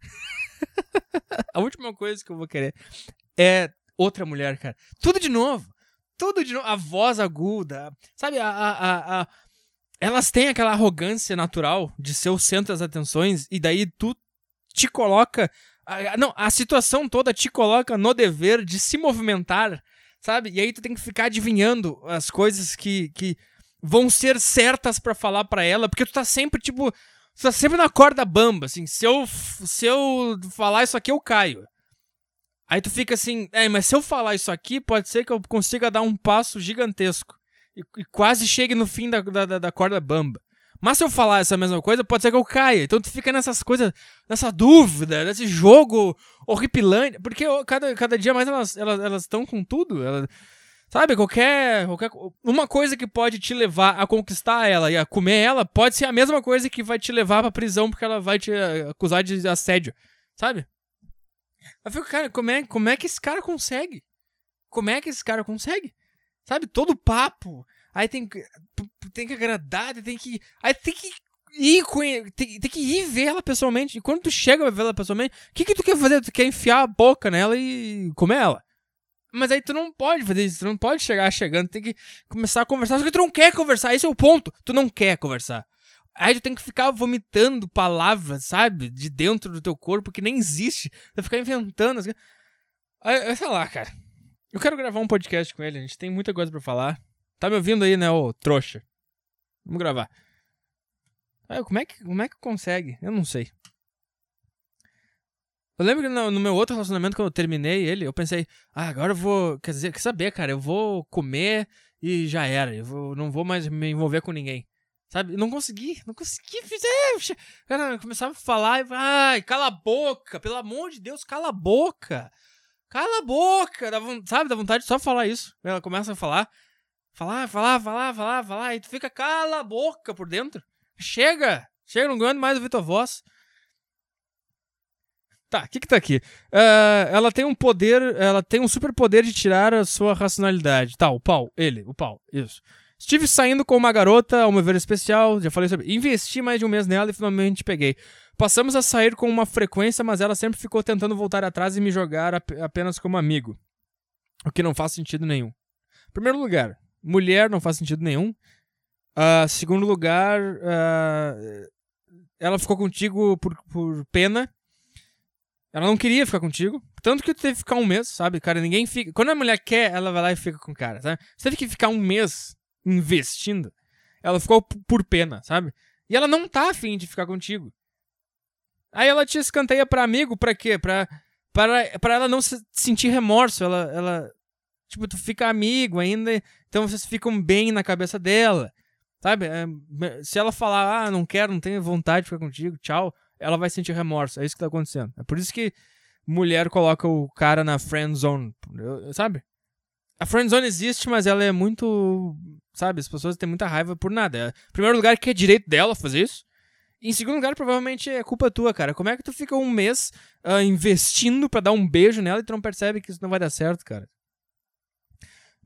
A última coisa que eu vou querer é outra mulher, cara. Tudo de novo. tudo de novo. A voz aguda, sabe? A, a, a, Elas têm aquela arrogância natural de ser o centro das atenções, e daí tu te coloca. Não, a situação toda te coloca no dever de se movimentar, sabe? E aí tu tem que ficar adivinhando as coisas que, que vão ser certas para falar para ela, porque tu tá sempre, tipo. Tu tá sempre na corda bamba, assim. Se eu, se eu falar isso aqui, eu caio. Aí tu fica assim, é, mas se eu falar isso aqui, pode ser que eu consiga dar um passo gigantesco. E, e quase chegue no fim da, da, da corda bamba. Mas se eu falar essa mesma coisa, pode ser que eu caia. Então tu fica nessas coisas, nessa dúvida, nesse jogo horripilante. Porque cada, cada dia mais elas estão elas, elas com tudo. Elas, sabe, qualquer, qualquer. Uma coisa que pode te levar a conquistar ela e a comer ela pode ser a mesma coisa que vai te levar pra prisão porque ela vai te acusar de assédio. Sabe? Eu fico, cara, como é, como é que esse cara consegue? Como é que esse cara consegue? Sabe, todo papo. Aí tem, tem que agradar, tem que. Aí tem que ir tem, tem que ir ver ela pessoalmente. E quando tu chega a ver ela pessoalmente, o que, que tu quer fazer? Tu quer enfiar a boca nela e comer ela. Mas aí tu não pode fazer isso, tu não pode chegar chegando, tem que começar a conversar, só que tu não quer conversar, esse é o ponto. Tu não quer conversar. Aí tu tem que ficar vomitando palavras, sabe? De dentro do teu corpo que nem existe. Tu ficar inventando. Aí, sei lá, cara. Eu quero gravar um podcast com ele, a gente tem muita coisa para falar. Tá me ouvindo aí, né, ô trouxa? Vamos gravar. Aí, como, é que, como é que consegue? Eu não sei. Eu lembro que no, no, meu outro relacionamento, quando eu terminei ele, eu pensei, ah, agora eu vou. Quer dizer, quer saber, cara? Eu vou comer e já era. Eu vou, não vou mais me envolver com ninguém. Sabe? Não consegui, não consegui. Fiz, cara, começava a falar e. Ai, cala a boca, pelo amor de Deus, cala a boca. Cala a boca, dá, sabe? Dá vontade de só falar isso. Ela começa a falar, falar, falar, falar, falar, falar, e tu fica cala a boca por dentro. Chega! Chega, não aguento mais ouvir tua voz. Tá, o que que tá aqui? Uh, ela tem um poder, ela tem um super poder de tirar a sua racionalidade. Tá, o pau, ele, o pau, isso. Estive saindo com uma garota, ao meu ver especial, já falei sobre. Investi mais de um mês nela e finalmente peguei. Passamos a sair com uma frequência, mas ela sempre ficou tentando voltar atrás e me jogar ap apenas como amigo. O que não faz sentido nenhum. Primeiro lugar, mulher não faz sentido nenhum. Uh, segundo lugar, uh, ela ficou contigo por, por pena. Ela não queria ficar contigo. Tanto que tu teve que ficar um mês, sabe? Cara, ninguém fica. Quando a mulher quer, ela vai lá e fica com o cara, sabe? Você teve que ficar um mês investindo, ela ficou por pena, sabe? E ela não tá afim de ficar contigo. Aí ela te escanteia pra amigo, pra quê? Pra, pra, pra ela não se sentir remorso. Ela, ela. Tipo, tu fica amigo ainda, então vocês ficam bem na cabeça dela. Sabe? É, se ela falar, ah, não quero, não tenho vontade de ficar contigo, tchau, ela vai sentir remorso. É isso que tá acontecendo. É por isso que mulher coloca o cara na friend zone, sabe? A friendzone existe, mas ela é muito. Sabe, as pessoas têm muita raiva por nada. É, em primeiro lugar, que é direito dela fazer isso. E em segundo lugar, provavelmente é culpa tua, cara. Como é que tu fica um mês uh, investindo para dar um beijo nela e tu não percebe que isso não vai dar certo, cara?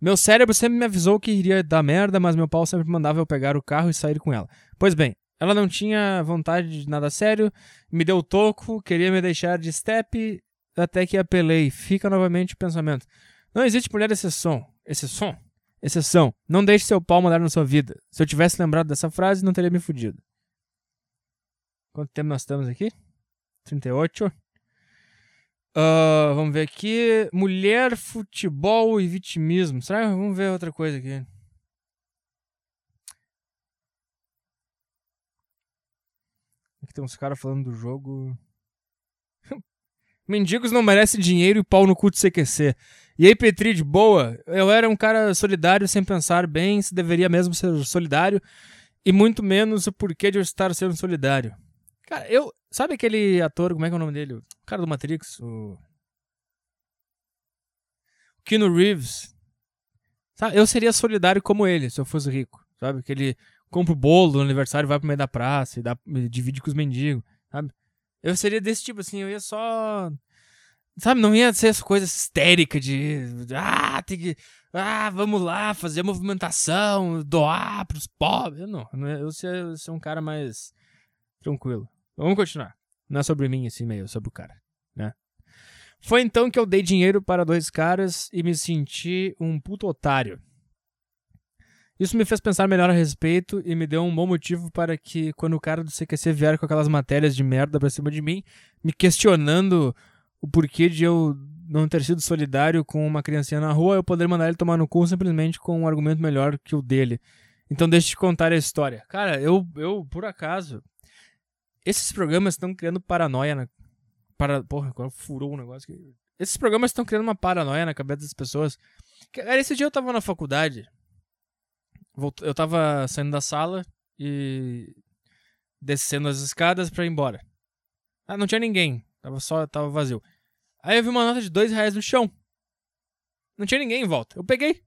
Meu cérebro sempre me avisou que iria dar merda, mas meu pau sempre mandava eu pegar o carro e sair com ela. Pois bem, ela não tinha vontade de nada sério, me deu toco, queria me deixar de step, até que apelei. Fica novamente o pensamento. Não existe mulher exceção. Exceção? Exceção. Não deixe seu pau mandar na sua vida. Se eu tivesse lembrado dessa frase, não teria me fudido. Quanto tempo nós estamos aqui? 38. Uh, ah, vamos ver aqui. Mulher, futebol e vitimismo. Será vamos ver outra coisa aqui? Aqui tem uns caras falando do jogo. Mendigos não merecem dinheiro e pau no cu de CQC. E aí, Petri, de boa, eu era um cara solidário sem pensar bem se deveria mesmo ser solidário e muito menos o porquê de eu estar sendo solidário. Cara, eu. Sabe aquele ator, como é que é o nome dele? O cara do Matrix, o. Keanu Reeves. Sabe? Eu seria solidário como ele, se eu fosse rico. Sabe? Que ele compra o bolo no aniversário, vai pro meio da praça e dá, divide com os mendigos. Sabe? Eu seria desse tipo, assim, eu ia só. Sabe, não ia ser essa coisa histérica de. Ah, tem que. Ah, vamos lá, fazer movimentação, doar pros pobres. Eu não, eu sou, eu sou um cara mais tranquilo. Vamos continuar. Não é sobre mim, assim, meio, é sobre o cara, né? Foi então que eu dei dinheiro para dois caras e me senti um puto otário. Isso me fez pensar melhor a respeito e me deu um bom motivo para que, quando o cara do CQC vier com aquelas matérias de merda pra cima de mim, me questionando o porquê de eu não ter sido solidário com uma criancinha na rua, eu poder mandar ele tomar no cu simplesmente com um argumento melhor que o dele. Então deixa eu te contar a história. Cara, eu, eu por acaso, esses programas estão criando paranoia na. Para... Porra, agora furou o um negócio aqui. Esses programas estão criando uma paranoia na cabeça das pessoas. Cara, esse dia eu tava na faculdade eu tava saindo da sala e descendo as escadas pra ir embora. Ah, não tinha ninguém. Tava só, tava vazio. Aí eu vi uma nota de dois reais no chão. Não tinha ninguém em volta. Eu peguei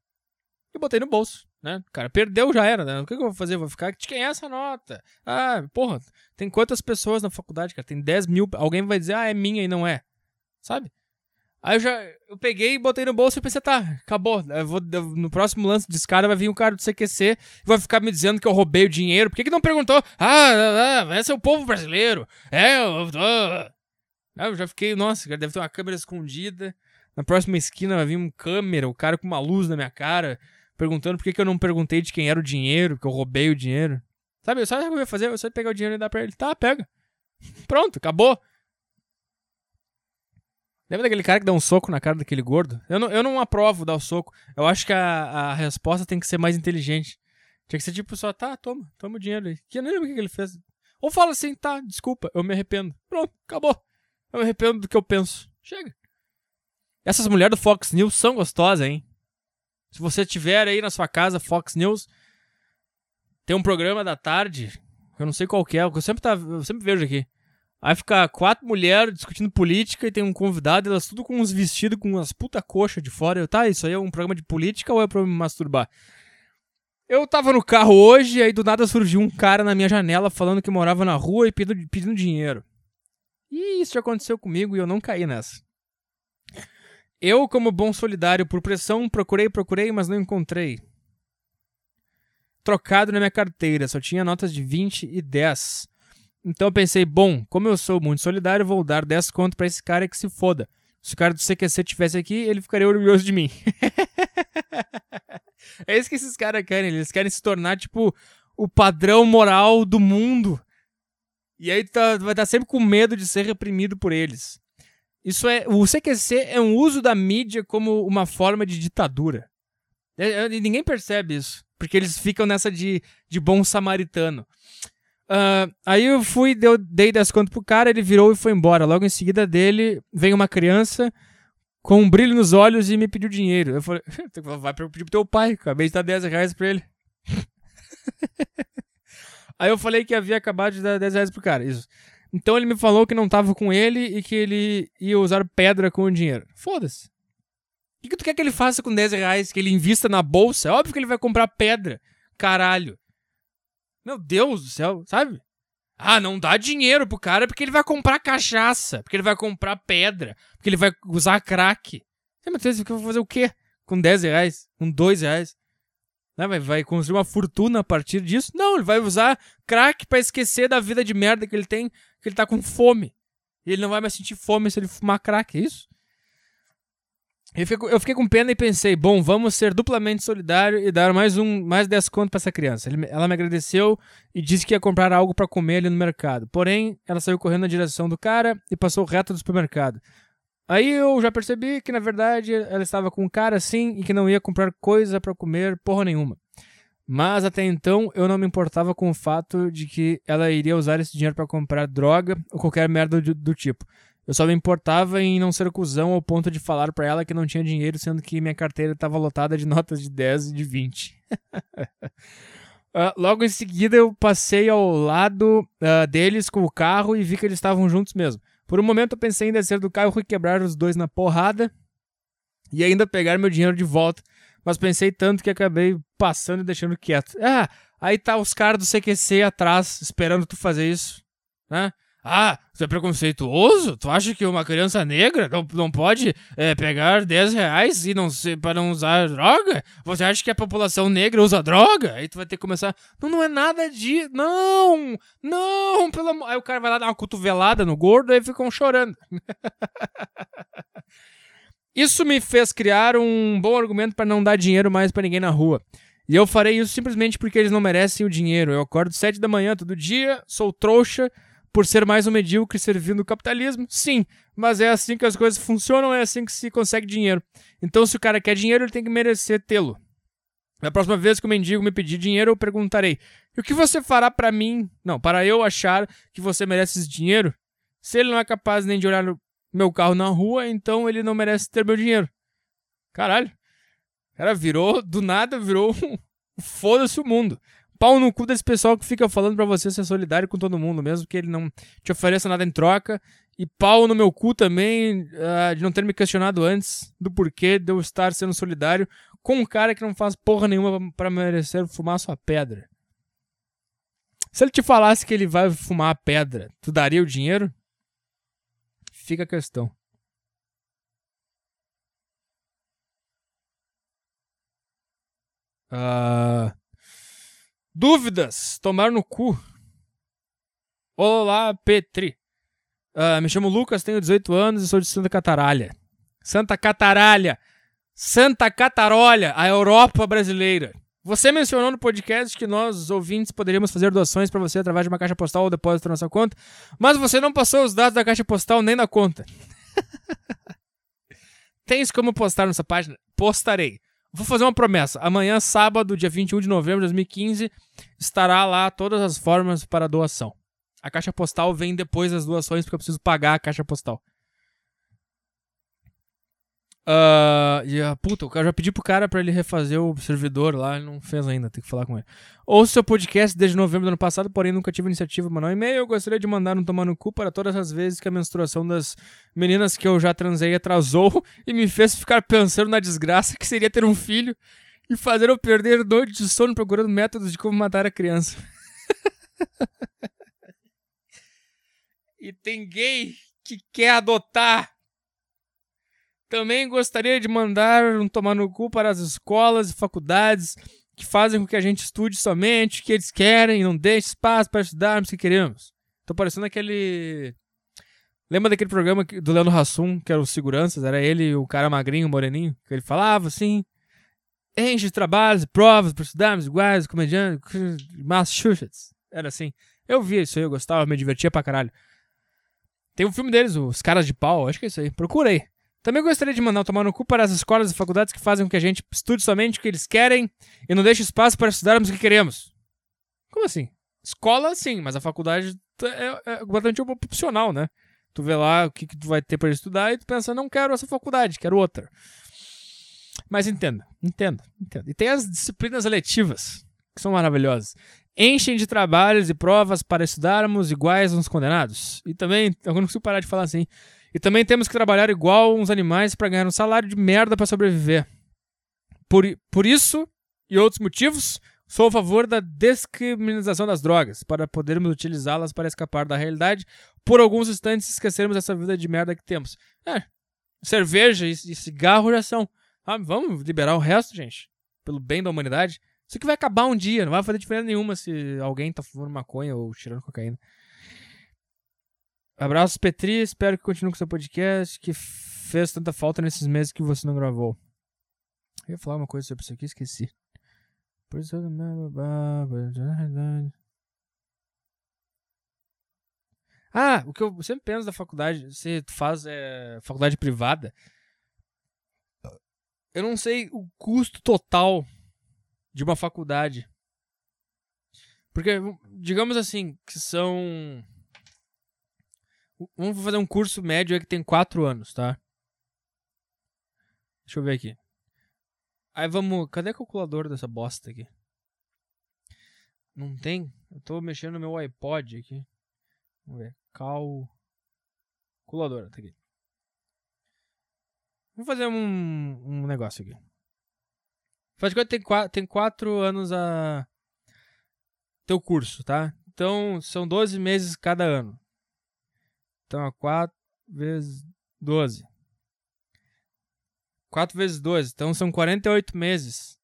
e botei no bolso, né? Cara perdeu, já era, né? O que, eu vou fazer? vou ficar. De quem é essa nota? Ah, porra, tem quantas pessoas na faculdade, cara? Tem 10 mil. Alguém vai dizer, ah, é minha e não é. Sabe? Aí eu já eu peguei e botei no bolso e pensei, tá, acabou. Eu vou, eu, no próximo lance de escada vai vir um cara do CQC e vai ficar me dizendo que eu roubei o dinheiro. Por que, que não perguntou? Ah, ah, ah esse é o povo brasileiro. É, eu, eu já fiquei, nossa, deve ter uma câmera escondida. Na próxima esquina vai vir um câmera, o cara com uma luz na minha cara, perguntando por que, que eu não perguntei de quem era o dinheiro, que eu roubei o dinheiro. Sabe, o que eu ia fazer? Eu só ia pegar o dinheiro e dar pra ele. Tá, pega. Pronto, acabou. Lembra daquele cara que dá um soco na cara daquele gordo? Eu não, eu não aprovo dar o soco. Eu acho que a, a resposta tem que ser mais inteligente. Tinha que ser tipo só, tá, toma, toma o dinheiro aí. Que eu não lembro o que ele fez. Ou fala assim, tá, desculpa, eu me arrependo. Pronto, acabou. Eu me arrependo do que eu penso. Chega. Essas mulheres do Fox News são gostosas, hein? Se você tiver aí na sua casa Fox News, tem um programa da tarde, eu não sei qual que é, eu sempre, tá, eu sempre vejo aqui. Aí fica quatro mulheres discutindo política e tem um convidado, elas tudo com uns vestidos com umas puta coxa de fora. Eu, tá, isso aí é um programa de política ou é pra me masturbar? Eu tava no carro hoje, aí do nada surgiu um cara na minha janela falando que morava na rua e pedindo, pedindo dinheiro. E isso já aconteceu comigo e eu não caí nessa. Eu, como bom solidário por pressão, procurei, procurei, mas não encontrei. Trocado na minha carteira, só tinha notas de 20 e 10. Então eu pensei, bom, como eu sou muito solidário, vou dar 10 conto para esse cara que se foda. Se o cara do CQC tivesse aqui, ele ficaria orgulhoso de mim. é isso que esses caras querem. Eles querem se tornar, tipo, o padrão moral do mundo. E aí tá, vai estar sempre com medo de ser reprimido por eles. Isso é. O CQC é um uso da mídia como uma forma de ditadura. É, é, ninguém percebe isso. Porque eles ficam nessa de, de bom samaritano. Uh, aí eu fui, deu, dei 10 conto pro cara, ele virou e foi embora. Logo em seguida dele, vem uma criança com um brilho nos olhos e me pediu dinheiro. Eu falei, vai pedir pro teu pai, acabei de dar 10 reais pra ele. aí eu falei que havia acabado de dar 10 reais pro cara, isso. Então ele me falou que não tava com ele e que ele ia usar pedra com o dinheiro. Foda-se. O que, que tu quer que ele faça com 10 reais? Que ele invista na bolsa? É óbvio que ele vai comprar pedra. Caralho. Meu Deus do céu, sabe? Ah, não dá dinheiro pro cara porque ele vai comprar cachaça, porque ele vai comprar pedra, porque ele vai usar crack. Meu Deus, vai fazer o quê? Com 10 reais? Com 2 reais? Né? Vai, vai construir uma fortuna a partir disso? Não, ele vai usar crack para esquecer da vida de merda que ele tem, que ele tá com fome. E ele não vai mais sentir fome se ele fumar crack, é isso? Eu fiquei, eu fiquei, com pena e pensei, bom, vamos ser duplamente solidário e dar mais um, mais 10 conto para essa criança. Ele, ela me agradeceu e disse que ia comprar algo para comer ali no mercado. Porém, ela saiu correndo na direção do cara e passou reto do supermercado. Aí eu já percebi que na verdade ela estava com um cara assim e que não ia comprar coisa para comer porra nenhuma. Mas até então eu não me importava com o fato de que ela iria usar esse dinheiro para comprar droga ou qualquer merda do, do tipo. Eu só me importava em não ser cuzão ao ponto de falar para ela que não tinha dinheiro, sendo que minha carteira estava lotada de notas de 10 e de 20. uh, ah, logo em seguida, eu passei ao lado uh, deles com o carro e vi que eles estavam juntos mesmo. Por um momento, eu pensei em descer do carro e quebrar os dois na porrada e ainda pegar meu dinheiro de volta. Mas pensei tanto que acabei passando e deixando quieto. Ah, aí tá os caras do CQC atrás esperando tu fazer isso, né? Ah, tu é preconceituoso? Tu acha que uma criança negra não, não pode é, pegar 10 reais e não se, para não usar droga? Você acha que a população negra usa droga? Aí tu vai ter que começar. Não, não é nada de. Não! Não! Pelo amor. Aí o cara vai lá dar uma cotovelada no gordo e ficam chorando. Isso me fez criar um bom argumento para não dar dinheiro mais para ninguém na rua. E eu farei isso simplesmente porque eles não merecem o dinheiro. Eu acordo sete da manhã todo dia, sou trouxa por ser mais um medíocre servindo o capitalismo. Sim, mas é assim que as coisas funcionam, é assim que se consegue dinheiro. Então, se o cara quer dinheiro, ele tem que merecer tê-lo. Na próxima vez que o mendigo me pedir dinheiro, eu perguntarei: o que você fará para mim? Não, para eu achar que você merece esse dinheiro? Se ele não é capaz nem de olhar meu carro na rua, então ele não merece ter meu dinheiro. Caralho. O cara virou, do nada, virou foda-se o mundo. Pau no cu desse pessoal que fica falando para você ser solidário com todo mundo, mesmo que ele não te ofereça nada em troca. E pau no meu cu também uh, de não ter me questionado antes do porquê de eu estar sendo solidário com um cara que não faz porra nenhuma para merecer fumar sua pedra. Se ele te falasse que ele vai fumar a pedra, tu daria o dinheiro? Fica a questão. Uh, dúvidas? Tomar no cu. Olá, Petri. Uh, me chamo Lucas, tenho 18 anos e sou de Santa Cataralha. Santa Cataralha. Santa Catarolha, a Europa brasileira. Você mencionou no podcast que nós, ouvintes, poderíamos fazer doações para você através de uma caixa postal ou depósito na sua conta, mas você não passou os dados da caixa postal nem na conta. Tens como postar nessa página? Postarei. Vou fazer uma promessa. Amanhã, sábado, dia 21 de novembro de 2015, estará lá todas as formas para doação. A caixa postal vem depois das doações, porque eu preciso pagar a caixa postal. Uh, e a puta, eu já pedi pro cara pra ele refazer o servidor lá, ele não fez ainda, tem que falar com ele. Ouço seu podcast desde novembro do ano passado, porém nunca tive iniciativa mandar um e-mail. Eu gostaria de mandar um tomar no cu para todas as vezes que a menstruação das meninas que eu já transei atrasou e me fez ficar pensando na desgraça que seria ter um filho e fazer eu perder noite de sono procurando métodos de como matar a criança. e tem gay que quer adotar também gostaria de mandar um tomar no cu para as escolas e faculdades que fazem com que a gente estude somente o que eles querem e não deixe espaço para estudarmos o que queremos. Tô parecendo aquele. Lembra daquele programa do Leandro Hassum, que era os seguranças? Era ele o cara magrinho, moreninho, que ele falava assim: enche de trabalhos e provas para estudarmos iguais, comediante, Massachusetts. Era assim. Eu via isso aí, eu gostava, me divertia pra caralho. Tem um filme deles, Os Caras de Pau, acho que é isso aí. Procurei. Também gostaria de mandar um tomar no cu para as escolas e faculdades que fazem com que a gente estude somente o que eles querem e não deixe espaço para estudarmos o que queremos. Como assim? Escola, sim, mas a faculdade é, é completamente opcional, né? Tu vê lá o que, que tu vai ter para estudar e tu pensa, não quero essa faculdade, quero outra. Mas entenda, entenda, entenda. E tem as disciplinas eletivas, que são maravilhosas. Enchem de trabalhos e provas para estudarmos iguais uns condenados. E também, eu não consigo parar de falar assim. E também temos que trabalhar igual uns animais para ganhar um salário de merda para sobreviver. Por, por isso e outros motivos, sou a favor da descriminalização das drogas, para podermos utilizá-las para escapar da realidade por alguns instantes esquecermos essa vida de merda que temos. É, cerveja e, e cigarro já são. Ah, vamos liberar o resto, gente, pelo bem da humanidade. Isso aqui vai acabar um dia, não vai fazer diferença nenhuma se alguém tá fumando maconha ou tirando cocaína. Abraços, Petri. Espero que continue com seu podcast, que fez tanta falta nesses meses que você não gravou. Eu ia falar uma coisa sobre isso aqui, esqueci. Ah, o que eu sempre penso da faculdade, se tu faz é, faculdade privada, eu não sei o custo total de uma faculdade. Porque, digamos assim, que são Vamos fazer um curso médio que tem 4 anos, tá? Deixa eu ver aqui. Aí vamos. Cadê a calculadora dessa bosta aqui? Não tem? Eu tô mexendo no meu iPod aqui. Vamos ver. Calculadora, tá aqui. Vamos fazer um, um negócio aqui. Faz conta tem quatro, tem quatro anos a. Teu curso, tá? Então são 12 meses cada ano. Então, é 4 vezes 12. 4 vezes 12. Então, são 48 meses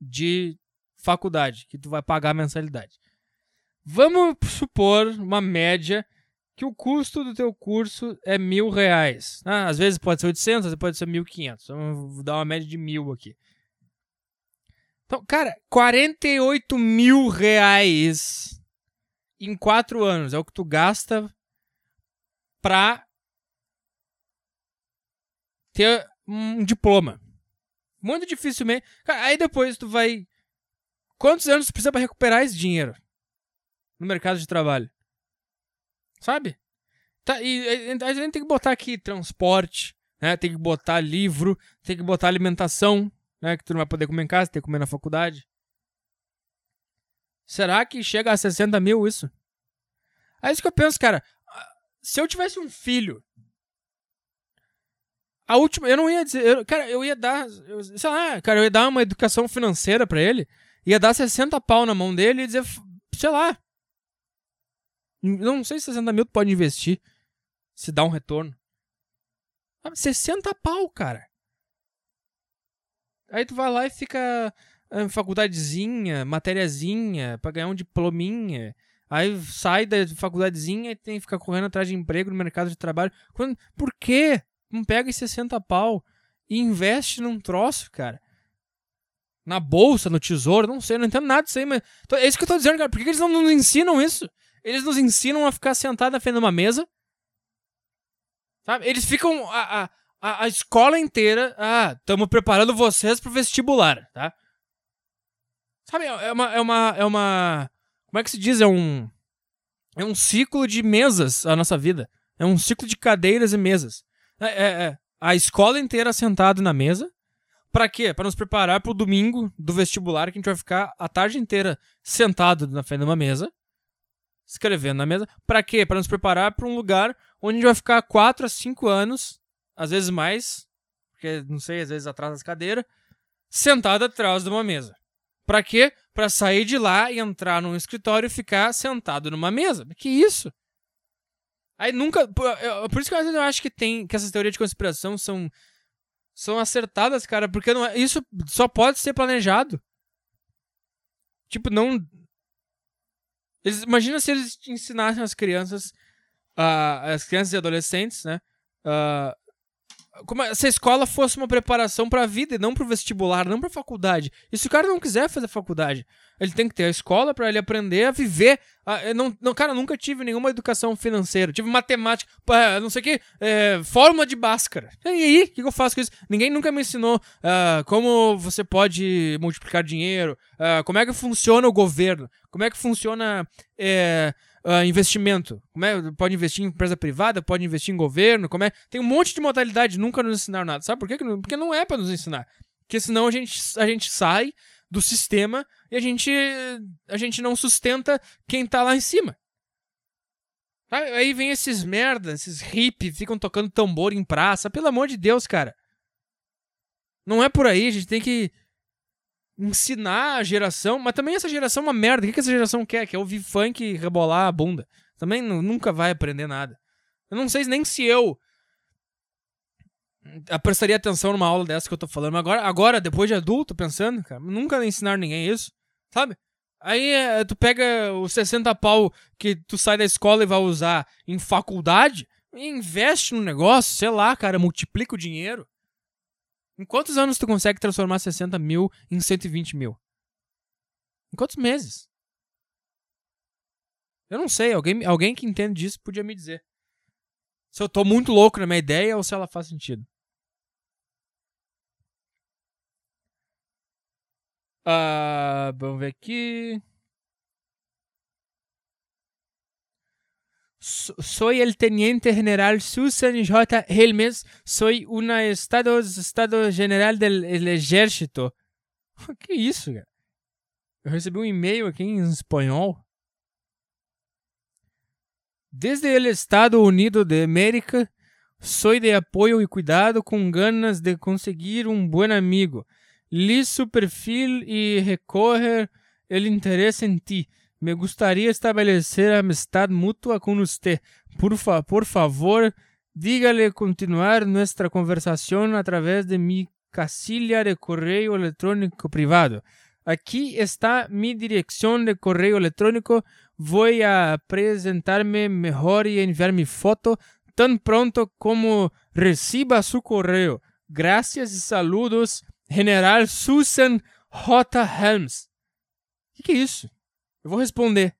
de faculdade que tu vai pagar a mensalidade. Vamos supor uma média que o custo do teu curso é mil reais. Ah, às vezes pode ser 800, às vezes pode ser 1.500. Então, vou dar uma média de mil aqui. Então, cara, 48 mil reais em quatro anos é o que tu gasta pra ter um diploma. Muito dificilmente. Aí depois tu vai. Quantos anos tu precisa pra recuperar esse dinheiro no mercado de trabalho? Sabe? Tá, e, a gente tem que botar aqui transporte, né? Tem que botar livro, tem que botar alimentação, né? Que tu não vai poder comer em casa, tem que comer na faculdade. Será que chega a 60 mil isso? É isso que eu penso, cara. Se eu tivesse um filho a última, eu não ia dizer, eu, cara, eu ia dar, eu, sei lá, cara, eu ia dar uma educação financeira para ele, ia dar 60 pau na mão dele e dizer, sei lá. Não sei se 60 mil tu pode investir, se dá um retorno. 60 pau, cara. Aí tu vai lá e fica em faculdadezinha, matériazinha, pra ganhar um diplominha. Aí sai da faculdadezinha e tem que ficar correndo atrás de emprego no mercado de trabalho. Por quê? Não pega esses 60 pau e investe num troço, cara. Na bolsa, no tesouro, não sei, não entendo nada disso aí, mas. É isso que eu tô dizendo, cara. Por que eles não nos ensinam isso? Eles nos ensinam a ficar sentado na frente de uma mesa. Sabe? Eles ficam. A, a, a escola inteira. Ah, estamos preparando vocês pro vestibular, tá? Sabe, é uma, é uma. É uma. Como é que se diz? É um. É um ciclo de mesas a nossa vida. É um ciclo de cadeiras e mesas. É, é, é. A escola inteira sentada na mesa. Para quê? Para nos preparar para o domingo do vestibular, que a gente vai ficar a tarde inteira sentado na frente de uma mesa, escrevendo na mesa. Para quê? Para nos preparar para um lugar onde a gente vai ficar 4 a 5 anos, às vezes mais, porque não sei, às vezes atrás das cadeiras, sentado atrás de uma mesa. Para quê? Para sair de lá e entrar num escritório e ficar sentado numa mesa. Que isso? Aí nunca. Por, por isso que eu acho que tem. Que essas teorias de conspiração são. São acertadas, cara, porque não é, isso só pode ser planejado. Tipo, não. Eles, imagina se eles ensinassem as crianças. Uh, as crianças e adolescentes, né? Uh, como se a escola fosse uma preparação para a vida e não para o vestibular, não para faculdade. E se o cara não quiser fazer faculdade, ele tem que ter a escola para ele aprender a viver. A, não, não, cara, nunca tive nenhuma educação financeira. Tive matemática, não sei o que, é, fórmula de Bhaskara. E aí, o que, eu faço com isso? Ninguém nunca me ensinou uh, como você pode multiplicar dinheiro, uh, como é que funciona o governo, como é que funciona. É, uh, investimento. Como é? Pode investir em empresa privada, pode investir em governo, como é? Tem um monte de modalidade, nunca nos ensinaram nada. Sabe por quê? Porque não é para nos ensinar. Porque senão a gente, a gente sai do sistema e a gente, a gente não sustenta quem tá lá em cima. Aí vem esses merda, esses hippies, ficam tocando tambor em praça. Pelo amor de Deus, cara. Não é por aí, a gente tem que ensinar a geração, mas também essa geração é uma merda. O que, essa geração quer? Quer ouvir funk e rebolar a bunda. Também nunca vai aprender nada. Eu não sei nem se eu prestaria atenção numa aula dessa que eu tô falando. Mas agora, agora depois de adulto, pensando, cara, nunca ensinar ninguém isso, sabe? Aí é, tu pega os 60 pau que tu sai da escola e vai usar em faculdade, investe no negócio, sei lá, cara, multiplica o dinheiro. Em quantos anos tu consegue transformar 60 mil em 120 mil? Em quantos meses? Eu não sei, alguém, alguém que entende disso podia me dizer. Se eu tô muito louco na minha ideia ou se ela faz sentido. Uh, vamos ver aqui. Soy el teniente general Susan J. Helmes, soy un estado, estado general del ejército. Que isso, cara? Eu recebi um e-mail aqui em espanhol. Desde el Estado Unido de América, soy de apoyo y cuidado con ganas de conseguir un buen amigo. Li su perfil y recoger el interés en ti. Me gustaría establecer amistad mutua con usted. Por, fa por favor, dígale continuar nuestra conversación a través de mi casilla de correo electrónico privado. Aqui está minha direção de correio eletrônico. Vou apresentar-me melhor e enviar minha foto tão pronto como receba seu correio. Graças e saludos, General Susan J. Helms. O que, que é isso? Eu vou responder.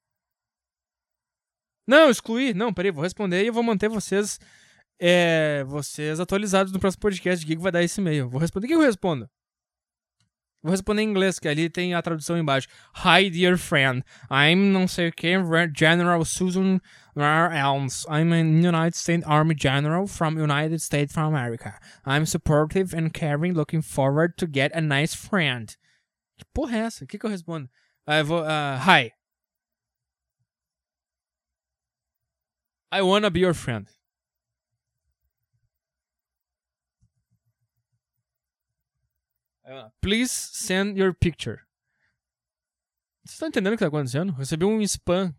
Não, excluir. Não, peraí, vou responder e eu vou manter vocês é, vocês atualizados no próximo podcast de que vai dar esse e-mail. Vou responder. O que eu respondo? Vou responder em inglês, que ali tem a tradução embaixo. Hi, dear friend. I'm não sei o que, General Susan R. Elms. I'm a United States Army General from United States of America. I'm supportive and caring, looking forward to get a nice friend. Que porra é essa? O que, que eu respondo? Uh, vou, uh, hi. I wanna be your friend. Please send your picture. Vocês estão entendendo o que está acontecendo? Recebi um spam.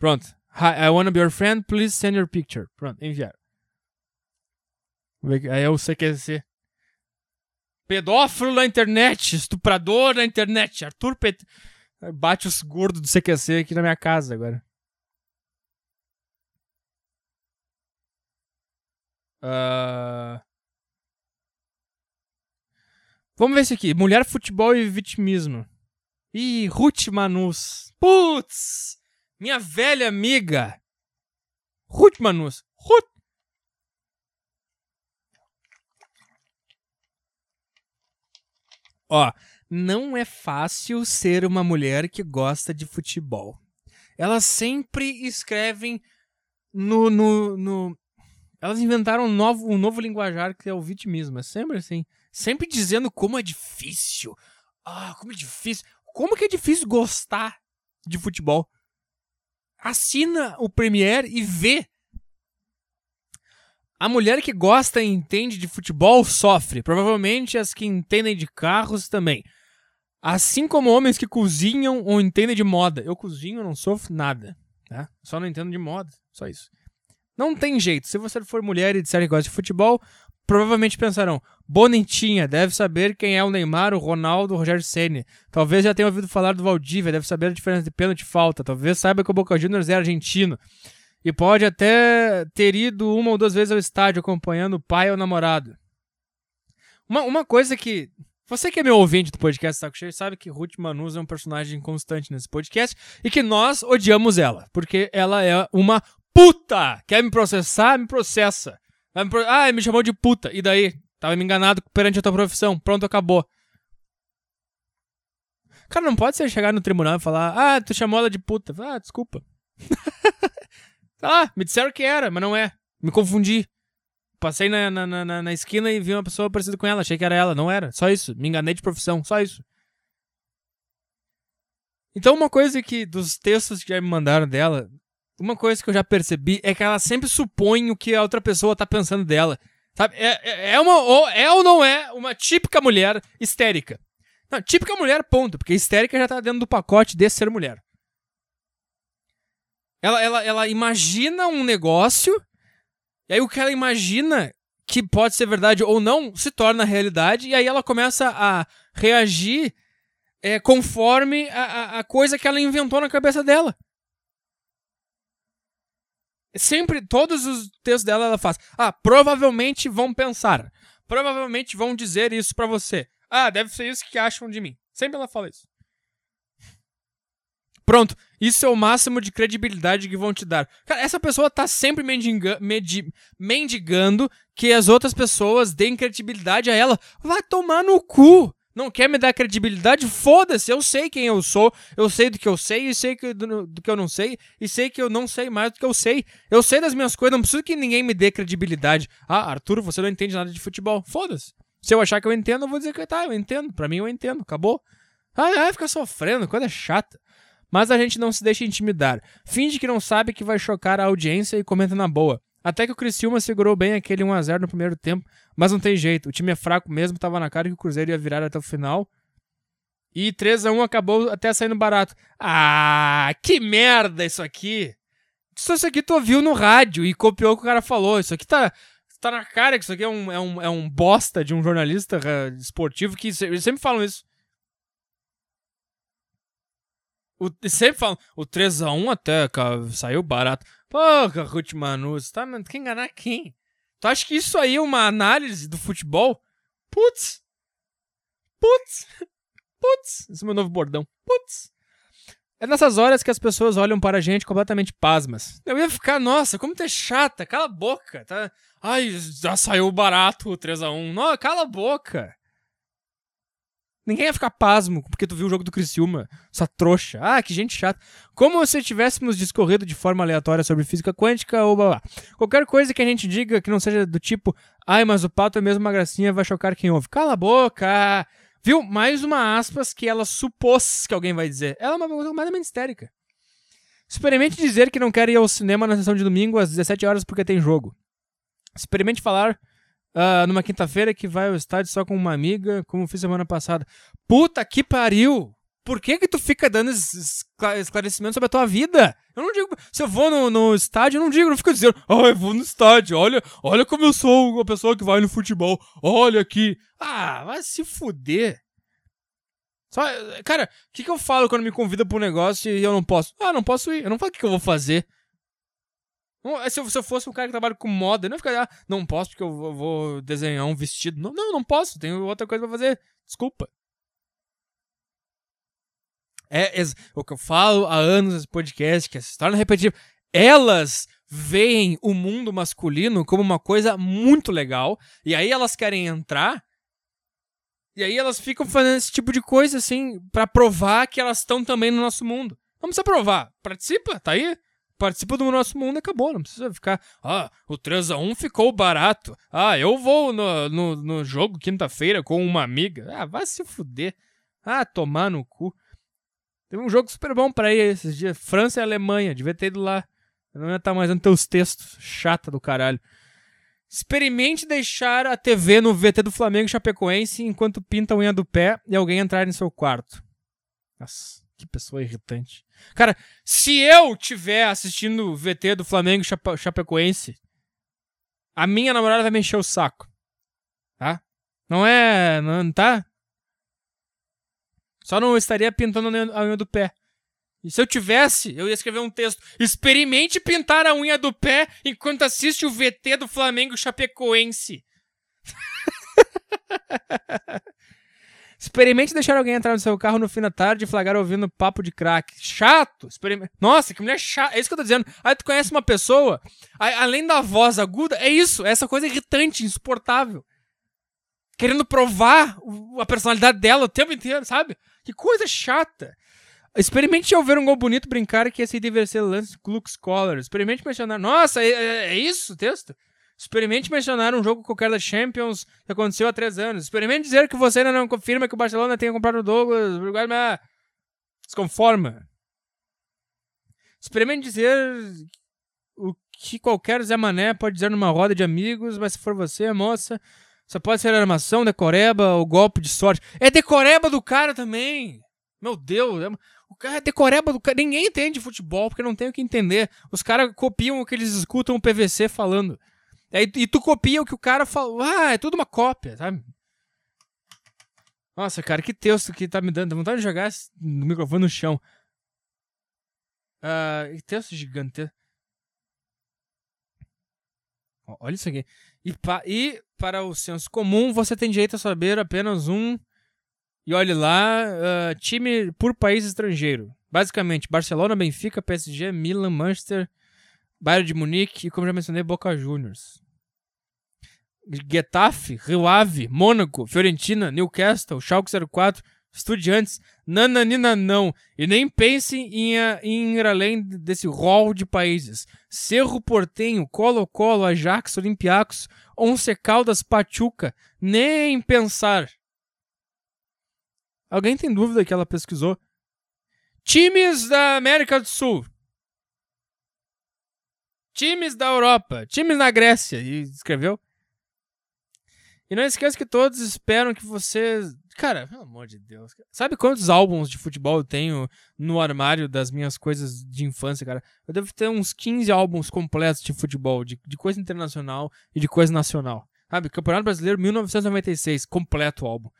Pronto. Hi, I wanna be your friend. Please send your picture. Pronto, enviar. Aí é o CQC. Pedófilo na internet, estuprador na internet. Arthur Pet... Bate os gordos do CQC aqui na minha casa agora. Uh... Vamos ver esse aqui. Mulher, futebol e vitimismo. Ih, Ruth Manus. Putz! Minha velha amiga. Ruth Manus. Ruth. Ó, não é fácil ser uma mulher que gosta de futebol. Elas sempre escrevem no, no, no elas inventaram um novo, um novo linguajar que é o vitimismo. É sempre assim. Sempre dizendo como é difícil. Ah, como é difícil. Como que é difícil gostar de futebol? Assina o Premiere e vê. A mulher que gosta e entende de futebol sofre. Provavelmente as que entendem de carros também. Assim como homens que cozinham ou entendem de moda. Eu cozinho, não sofro nada. Tá? Só não entendo de moda. Só isso. Não tem jeito. Se você for mulher e disser que gosta de futebol, provavelmente pensarão: Bonitinha, deve saber quem é o Neymar, o Ronaldo, o Rogério Ceni. Talvez já tenha ouvido falar do Valdívia, deve saber a diferença de pênalti e falta. Talvez saiba que o Boca Juniors é argentino. E pode até ter ido uma ou duas vezes ao estádio acompanhando o pai ou o namorado. Uma, uma coisa que. Você que é meu ouvinte do podcast Saco Cheio sabe que Ruth Manus é um personagem constante nesse podcast e que nós odiamos ela, porque ela é uma puta! Quer me processar? Me processa. Me pro... Ah, me chamou de puta. E daí? Tava me enganado perante a tua profissão. Pronto, acabou. Cara, não pode ser chegar no tribunal e falar: Ah, tu chamou ela de puta. Ah, desculpa. ah, me disseram que era, mas não é. Me confundi. Passei na, na, na, na, esquina e vi uma pessoa parecida com ela. Achei que era ela. Não era. Só isso. Me enganei de profissão. Só isso. Então, uma coisa que dos textos que já me mandaram dela, uma coisa que eu já percebi é que ela sempre supõe o que a outra pessoa tá pensando dela. Sabe? É, é, é uma. Ou, é ou não é uma típica mulher histérica. Não, típica mulher, ponto. Porque histérica já tá dentro do pacote de ser mulher. Ela, ela, ela imagina um negócio. E aí o que ela imagina que pode ser verdade ou não se torna realidade. E aí ela começa a reagir é, conforme a, a, a coisa que ela inventou na cabeça dela. Sempre, todos os textos dela ela faz. Ah, provavelmente vão pensar. Provavelmente vão dizer isso para você. Ah, deve ser isso que acham de mim. Sempre ela fala isso. Pronto, isso é o máximo de credibilidade que vão te dar. Cara, essa pessoa tá sempre mendigando que as outras pessoas deem credibilidade a ela. Vai tomar no cu! Não quer me dar credibilidade? Foda-se, eu sei quem eu sou, eu sei do que eu sei, e sei que, do, do, que eu não sei, e sei que eu não sei mais do que eu sei. Eu sei das minhas coisas, não preciso que ninguém me dê credibilidade. Ah, Arthur, você não entende nada de futebol. Foda-se. Se eu achar que eu entendo, eu vou dizer que tá, eu entendo. Pra mim eu entendo, acabou. Ah, é, fica sofrendo, coisa chata. Mas a gente não se deixa intimidar. Finge que não sabe que vai chocar a audiência e comenta na boa. Até que o Criciúma segurou bem aquele 1x0 no primeiro tempo, mas não tem jeito. O time é fraco mesmo, tava na cara que o Cruzeiro ia virar até o final. E 3 x 1 acabou até saindo barato. Ah, que merda isso aqui! Isso aqui tu ouviu no rádio e copiou o que o cara falou. Isso aqui tá, tá na cara que isso aqui é um, é um, é um bosta de um jornalista uh, esportivo que eles sempre falam isso. O, sempre falam, o 3x1 até, cara, saiu barato. Porra, Ruth Manu, você tá quer enganar quem? Tu acha que isso aí é uma análise do futebol? Putz! Putz! Putz! Esse é meu novo bordão. Putz! É nessas horas que as pessoas olham para a gente completamente pasmas. Eu ia ficar, nossa, como tu é chata, cala a boca, tá? Ai, já saiu barato o 3x1. Não, cala a boca. Ninguém ia ficar pasmo porque tu viu o jogo do Criciúma. Essa trouxa. Ah, que gente chata. Como se tivéssemos discorrido de forma aleatória sobre física quântica ou blá blá. Qualquer coisa que a gente diga que não seja do tipo, ai, mas o pato é mesmo uma gracinha, vai chocar quem ouve. Cala a boca. Viu? Mais uma aspas que ela supôs que alguém vai dizer. Ela é uma coisa menos histérica. Experimente dizer que não quer ir ao cinema na sessão de domingo às 17 horas porque tem jogo. Experimente falar uh, numa quinta-feira que vai ao estádio só com uma amiga, como fiz semana passada. Puta que pariu! Por que que tu fica dando esclarecimentos sobre a tua vida? Eu não digo, se eu vou no, no estádio, eu não digo, eu não fico dizendo, ah, eu vou no estádio, olha, olha como eu sou uma pessoa que vai no futebol, olha aqui. Ah, vai se fuder. Só, cara, o que, que eu falo quando me convida pra um negócio e eu não posso? Ah, não posso ir. Eu não falo o que, que eu vou fazer. É, se eu, se fosse um cara que trabalha com moda, eu não ia ficar, ah, não posso porque eu vou desenhar um vestido. Não, não, não posso, tenho outra coisa pra fazer. Desculpa. É, é o que eu falo há anos nesse podcast, que essa história não é. Elas veem o mundo masculino como uma coisa muito legal, e aí elas querem entrar, e aí elas ficam fazendo esse tipo de coisa, assim, para provar que elas estão também no nosso mundo. Precisa provar. Participa, tá aí participa do nosso mundo acabou. Não precisa ficar. Ah, o 3x1 ficou barato. Ah, eu vou no, no, no jogo quinta-feira com uma amiga. Ah, vai se fuder. Ah, tomar no cu. Teve um jogo super bom pra ir esses dias. França e Alemanha. Devia ter ido lá. Eu não ia estar mais nos teus textos. Chata do caralho. Experimente deixar a TV no VT do Flamengo Chapecoense enquanto pinta a unha do pé e alguém entrar em seu quarto. Nossa. Que pessoa irritante. Cara, se eu tiver assistindo o VT do Flamengo Chape Chapecoense, a minha namorada vai me encher o saco. Tá? Não é. Não tá? Só não estaria pintando a unha do pé. E se eu tivesse, eu ia escrever um texto. Experimente pintar a unha do pé enquanto assiste o VT do Flamengo Chapecoense. Experimente deixar alguém entrar no seu carro no fim da tarde e flagrar ouvindo papo de crack. Chato! Nossa, que mulher chata. É isso que eu tô dizendo. Aí tu conhece uma pessoa, aí, além da voz aguda, é isso. É essa coisa irritante, insuportável. Querendo provar a personalidade dela o tempo inteiro, sabe? Que coisa chata. Experimente ao ver um gol bonito brincar que esse aí deve ser lance Klux Collar. Experimente mencionar. Nossa, é, é, é isso o texto? Experimente mencionar um jogo qualquer da Champions que aconteceu há três anos. Experimente dizer que você ainda não confirma que o Barcelona tenha comprado o Douglas. Mas desconforma. Experimente dizer o que qualquer Zé Mané pode dizer numa roda de amigos, mas se for você, moça, você pode ser armação, decoreba ou golpe de sorte. É decoreba do cara também! Meu Deus! É... O cara é decoreba do cara. Ninguém entende futebol porque não tem o que entender. Os caras copiam o que eles escutam o PVC falando. Aí, e tu copia o que o cara falou. Ah, é tudo uma cópia, sabe? Nossa, cara, que texto que tá me dando. Dá vontade de jogar o microfone no chão. Uh, que texto gigante. Olha isso aqui. E, pa e, para o senso comum, você tem direito a saber apenas um. E olhe lá, uh, time por país estrangeiro. Basicamente, Barcelona, Benfica, PSG, Milan, Manchester, Bayern de Munique e, como já mencionei, Boca Juniors. Getafe, Rio Ave, Mônaco, Fiorentina, Newcastle, Schalke 04, Estudiantes, nananina não. E nem pense em, em ir além desse rol de países. Cerro Portenho, Colo-Colo, Ajax, Olympiacos, Once Caldas, Pachuca. Nem pensar. Alguém tem dúvida que ela pesquisou? Times da América do Sul. Times da Europa. Times na Grécia. E escreveu. E não esqueça que todos esperam que você Cara, pelo amor de Deus. Sabe quantos álbuns de futebol eu tenho no armário das minhas coisas de infância, cara? Eu devo ter uns 15 álbuns completos de futebol, de, de coisa internacional e de coisa nacional. Sabe? Campeonato Brasileiro 1996, completo álbum.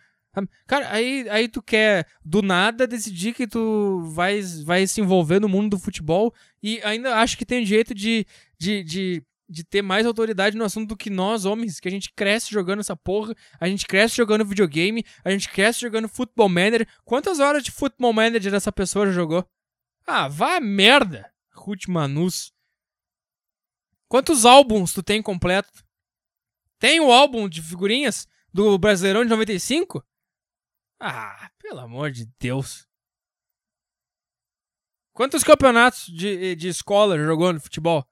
Cara, aí, aí tu quer do nada decidir que tu vai, vai se envolver no mundo do futebol e ainda acho que tem jeito de, de, de de ter mais autoridade no assunto do que nós, homens, que a gente cresce jogando essa porra, a gente cresce jogando videogame, a gente cresce jogando Football Manager. Quantas horas de Football Manager essa pessoa já jogou? Ah, vá merda, Ruth Manus. Quantos álbuns tu tem completo? Tem o álbum de figurinhas do Brasileirão de 95? Ah, pelo amor de Deus. Quantos campeonatos de, de escola jogou no futebol?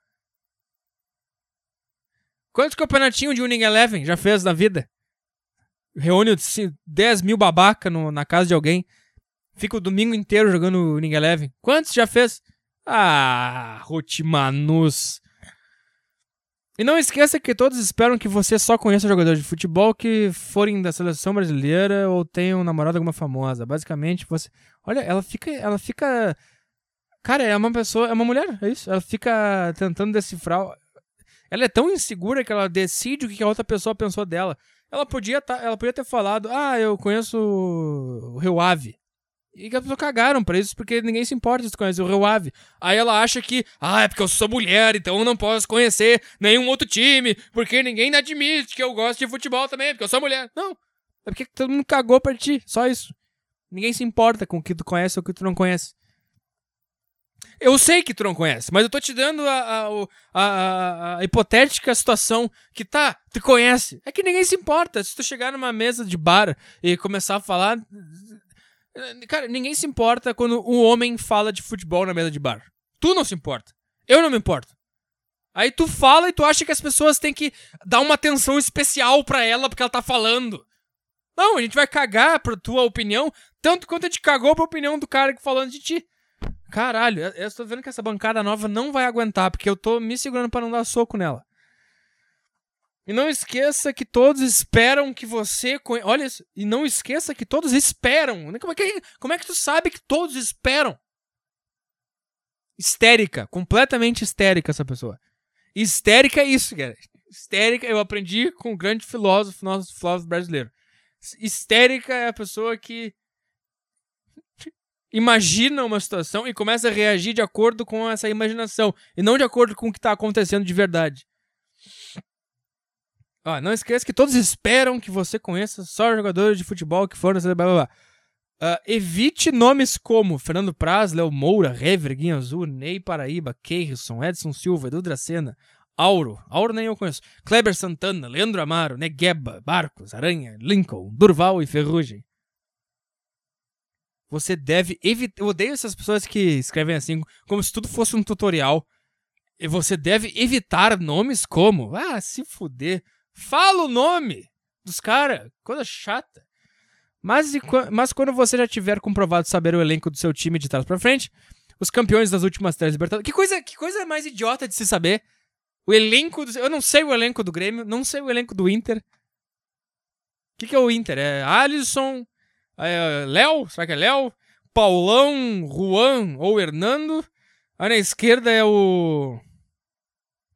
Quantos campeonatinhos de Winning Eleven já fez na vida? Reúne 10 mil babaca no, na casa de alguém. Fica o domingo inteiro jogando Winning Eleven. Quantos já fez? Ah, Rotimanus. E não esqueça que todos esperam que você só conheça jogadores de futebol que forem da seleção brasileira ou tenham namorado alguma famosa. Basicamente, você. Olha, ela fica. Ela fica. Cara, é uma pessoa. É uma mulher, é isso. Ela fica tentando decifrar. Ela é tão insegura que ela decide o que a outra pessoa pensou dela. Ela podia, tá, ela podia ter falado, ah, eu conheço o Rio Ave. E que as pessoas cagaram pra isso, porque ninguém se importa se tu conhece o Rio Ave. Aí ela acha que, ah, é porque eu sou mulher, então eu não posso conhecer nenhum outro time, porque ninguém admite que eu gosto de futebol também, porque eu sou mulher. Não. É porque todo mundo cagou pra ti, só isso. Ninguém se importa com o que tu conhece ou o que tu não conhece. Eu sei que tu não conhece, mas eu tô te dando a, a, a, a, hipotética situação que tá, tu conhece. É que ninguém se importa. Se tu chegar numa mesa de bar e começar a falar. Cara, ninguém se importa quando um homem fala de futebol na mesa de bar. Tu não se importa. Eu não me importo. Aí tu fala e tu acha que as pessoas têm que dar uma atenção especial para ela porque ela tá falando. Não, a gente vai cagar pra tua opinião, tanto quanto a gente cagou pra opinião do cara que falando de ti. Caralho, eu, tô vendo que essa bancada nova não vai aguentar, porque eu tô me segurando para não dar soco nela. E não esqueça que todos esperam que você. Conhe... Olha isso. E não esqueça que todos esperam. Como é que, como é que tu sabe que todos esperam? Histérica. Completamente histérica essa pessoa. Histérica é isso, cara. Histérica eu aprendi com um grande filósofo, nosso filósofo brasileiro. Histérica é a pessoa que imagina uma situação e começa a reagir de acordo com essa imaginação e não de acordo com o que está acontecendo de verdade. Ah, não esqueça que todos esperam que você conheça só jogadores de futebol que foram. Blá, blá, blá. Uh, evite nomes como Fernando Praz, Léo Moura, Rever, Guinha Azul, Ney Paraíba, Keirson, Edson Silva, Edu Dracena, Auro, Auro nem eu conheço, Kleber Santana, Leandro Amaro, Negueba, Barcos, Aranha, Lincoln, Durval e Ferrugem. Você deve evitar. Eu odeio essas pessoas que escrevem assim, como se tudo fosse um tutorial. E você deve evitar nomes como. Ah, se fuder. Fala o nome dos caras. Coisa chata. Mas, mas quando você já tiver comprovado saber o elenco do seu time de trás pra frente, os campeões das últimas três Libertadores. Que coisa, que coisa mais idiota de se saber. O elenco do. Eu não sei o elenco do Grêmio, não sei o elenco do Inter. O que, que é o Inter? É Alisson, é, Léo, será que é Léo? Paulão, Juan ou Hernando. Aí na esquerda é o.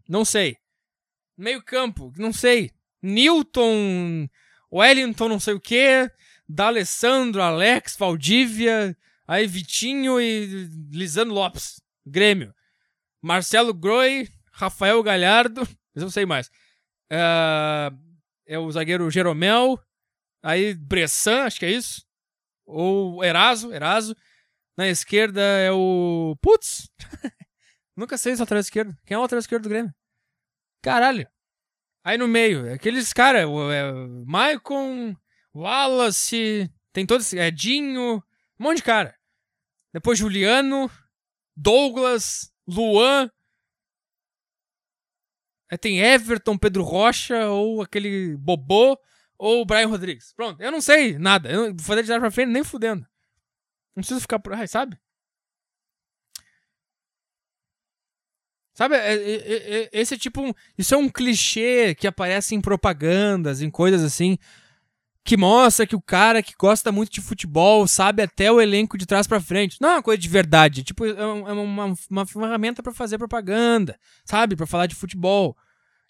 Não sei. Meio campo, não sei. Newton, Wellington, não sei o que. D'Alessandro, Alex, Valdívia. Aí Vitinho e Lisandro Lopes. Grêmio. Marcelo Groi, Rafael Galhardo. Mas eu não sei mais. É, é o zagueiro Jeromel. Aí Bressan, acho que é isso. Ou Eraso, Eraso. Na esquerda é o. Putz! Nunca sei o lateral esquerdo. Quem é o lateral esquerdo do Grêmio? Caralho. Aí no meio, é aqueles caras, é, Maicon, Wallace, tem todos, Edinho, um monte de cara. Depois Juliano, Douglas, Luan. Aí tem Everton, Pedro Rocha, ou aquele Bobô ou o Brian Rodrigues. Pronto, eu não sei nada. Eu vou fazer de trás pra frente nem fudendo. Não preciso ficar por aí, sabe? Sabe, é, é, é, esse é tipo. Isso é um clichê que aparece em propagandas, em coisas assim. que mostra que o cara que gosta muito de futebol sabe até o elenco de trás para frente. Não é uma coisa de verdade. Tipo, é, é uma, uma ferramenta para fazer propaganda, sabe? para falar de futebol.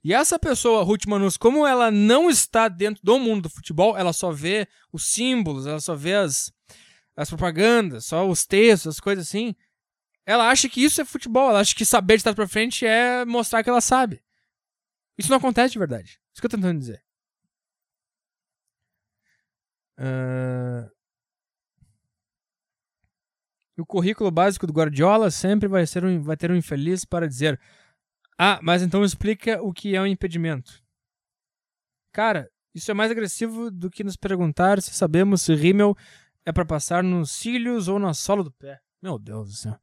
E essa pessoa, Ruth Manus, como ela não está dentro do mundo do futebol, ela só vê os símbolos, ela só vê as, as propagandas, só os textos, as coisas assim. Ela acha que isso é futebol, ela acha que saber de trás pra frente é mostrar que ela sabe. Isso não acontece de verdade. Isso que eu tô tentando dizer. Uh... O currículo básico do Guardiola sempre vai, ser um, vai ter um infeliz para dizer ah, mas então explica o que é um impedimento. Cara, isso é mais agressivo do que nos perguntar se sabemos se rímel é para passar nos cílios ou na sola do pé. Meu Deus do céu.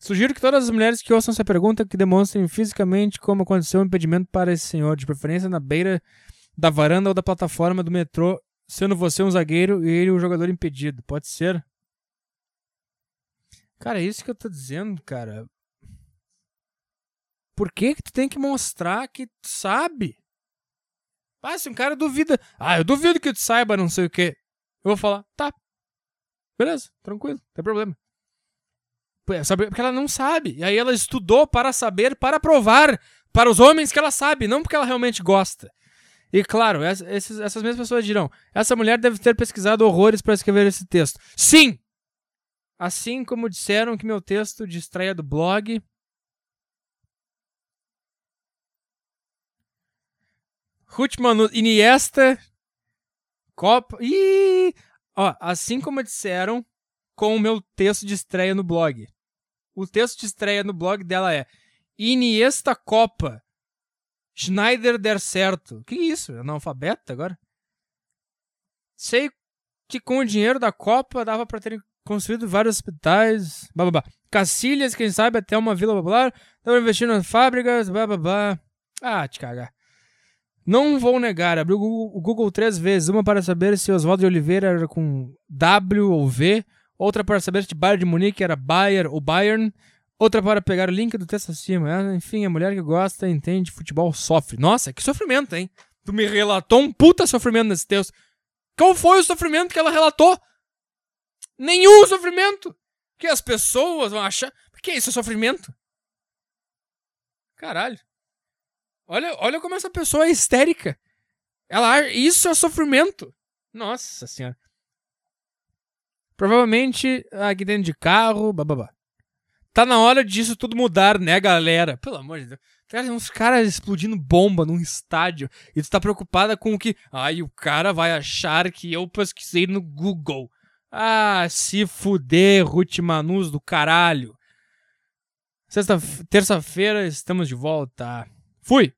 Sugiro que todas as mulheres que ouçam essa pergunta que demonstrem fisicamente como aconteceu o impedimento para esse senhor, de preferência na beira da varanda ou da plataforma do metrô, sendo você um zagueiro e ele um jogador impedido. Pode ser? Cara, é isso que eu tô dizendo, cara. Por que, que tu tem que mostrar que tu sabe? Ah, se um cara duvida. Ah, eu duvido que tu saiba não sei o quê. Eu vou falar, tá. Beleza, tranquilo, não tem problema. Porque ela não sabe. E aí ela estudou para saber, para provar para os homens que ela sabe, não porque ela realmente gosta. E claro, essas, essas mesmas pessoas dirão: essa mulher deve ter pesquisado horrores para escrever esse texto. Sim! Assim como disseram que meu texto de estreia do blog Ruth Iniesta, Copa. Ih! Ó, assim como disseram com o meu texto de estreia no blog. O texto de estreia no blog dela é Iniesta Copa. Schneider der certo. Que isso? É analfabeto agora? Sei que com o dinheiro da Copa dava para ter construído vários hospitais. Blá, blá, blá. Cacilhas, quem sabe até uma vila popular. Estava investindo nas fábricas. Blá, blá, blá. Ah, te cagar. Não vou negar, abri o Google, o Google, três vezes. Uma para saber se Oswaldo de Oliveira era com W ou V. Outra para saber se Bayern de Munique era Bayer ou Bayern. Outra para pegar o link do texto acima. Ah, enfim, a mulher que gosta, entende futebol, sofre. Nossa, que sofrimento, hein? Tu me relatou um puta sofrimento nesse texto. Qual foi o sofrimento que ela relatou? Nenhum sofrimento! Que as pessoas vão achar. Que isso é sofrimento? Caralho. Olha, olha como essa pessoa é histérica. Ela, isso é sofrimento. Nossa senhora. Provavelmente aqui dentro de carro, bababá. Tá na hora disso tudo mudar, né, galera? Pelo amor de Deus. Cara, uns caras explodindo bomba num estádio e tu tá preocupada com o que. Ai, o cara vai achar que eu pesquisei no Google. Ah, se fuder, Ruth Manus do caralho. Sexta, terça-feira estamos de volta. Fui!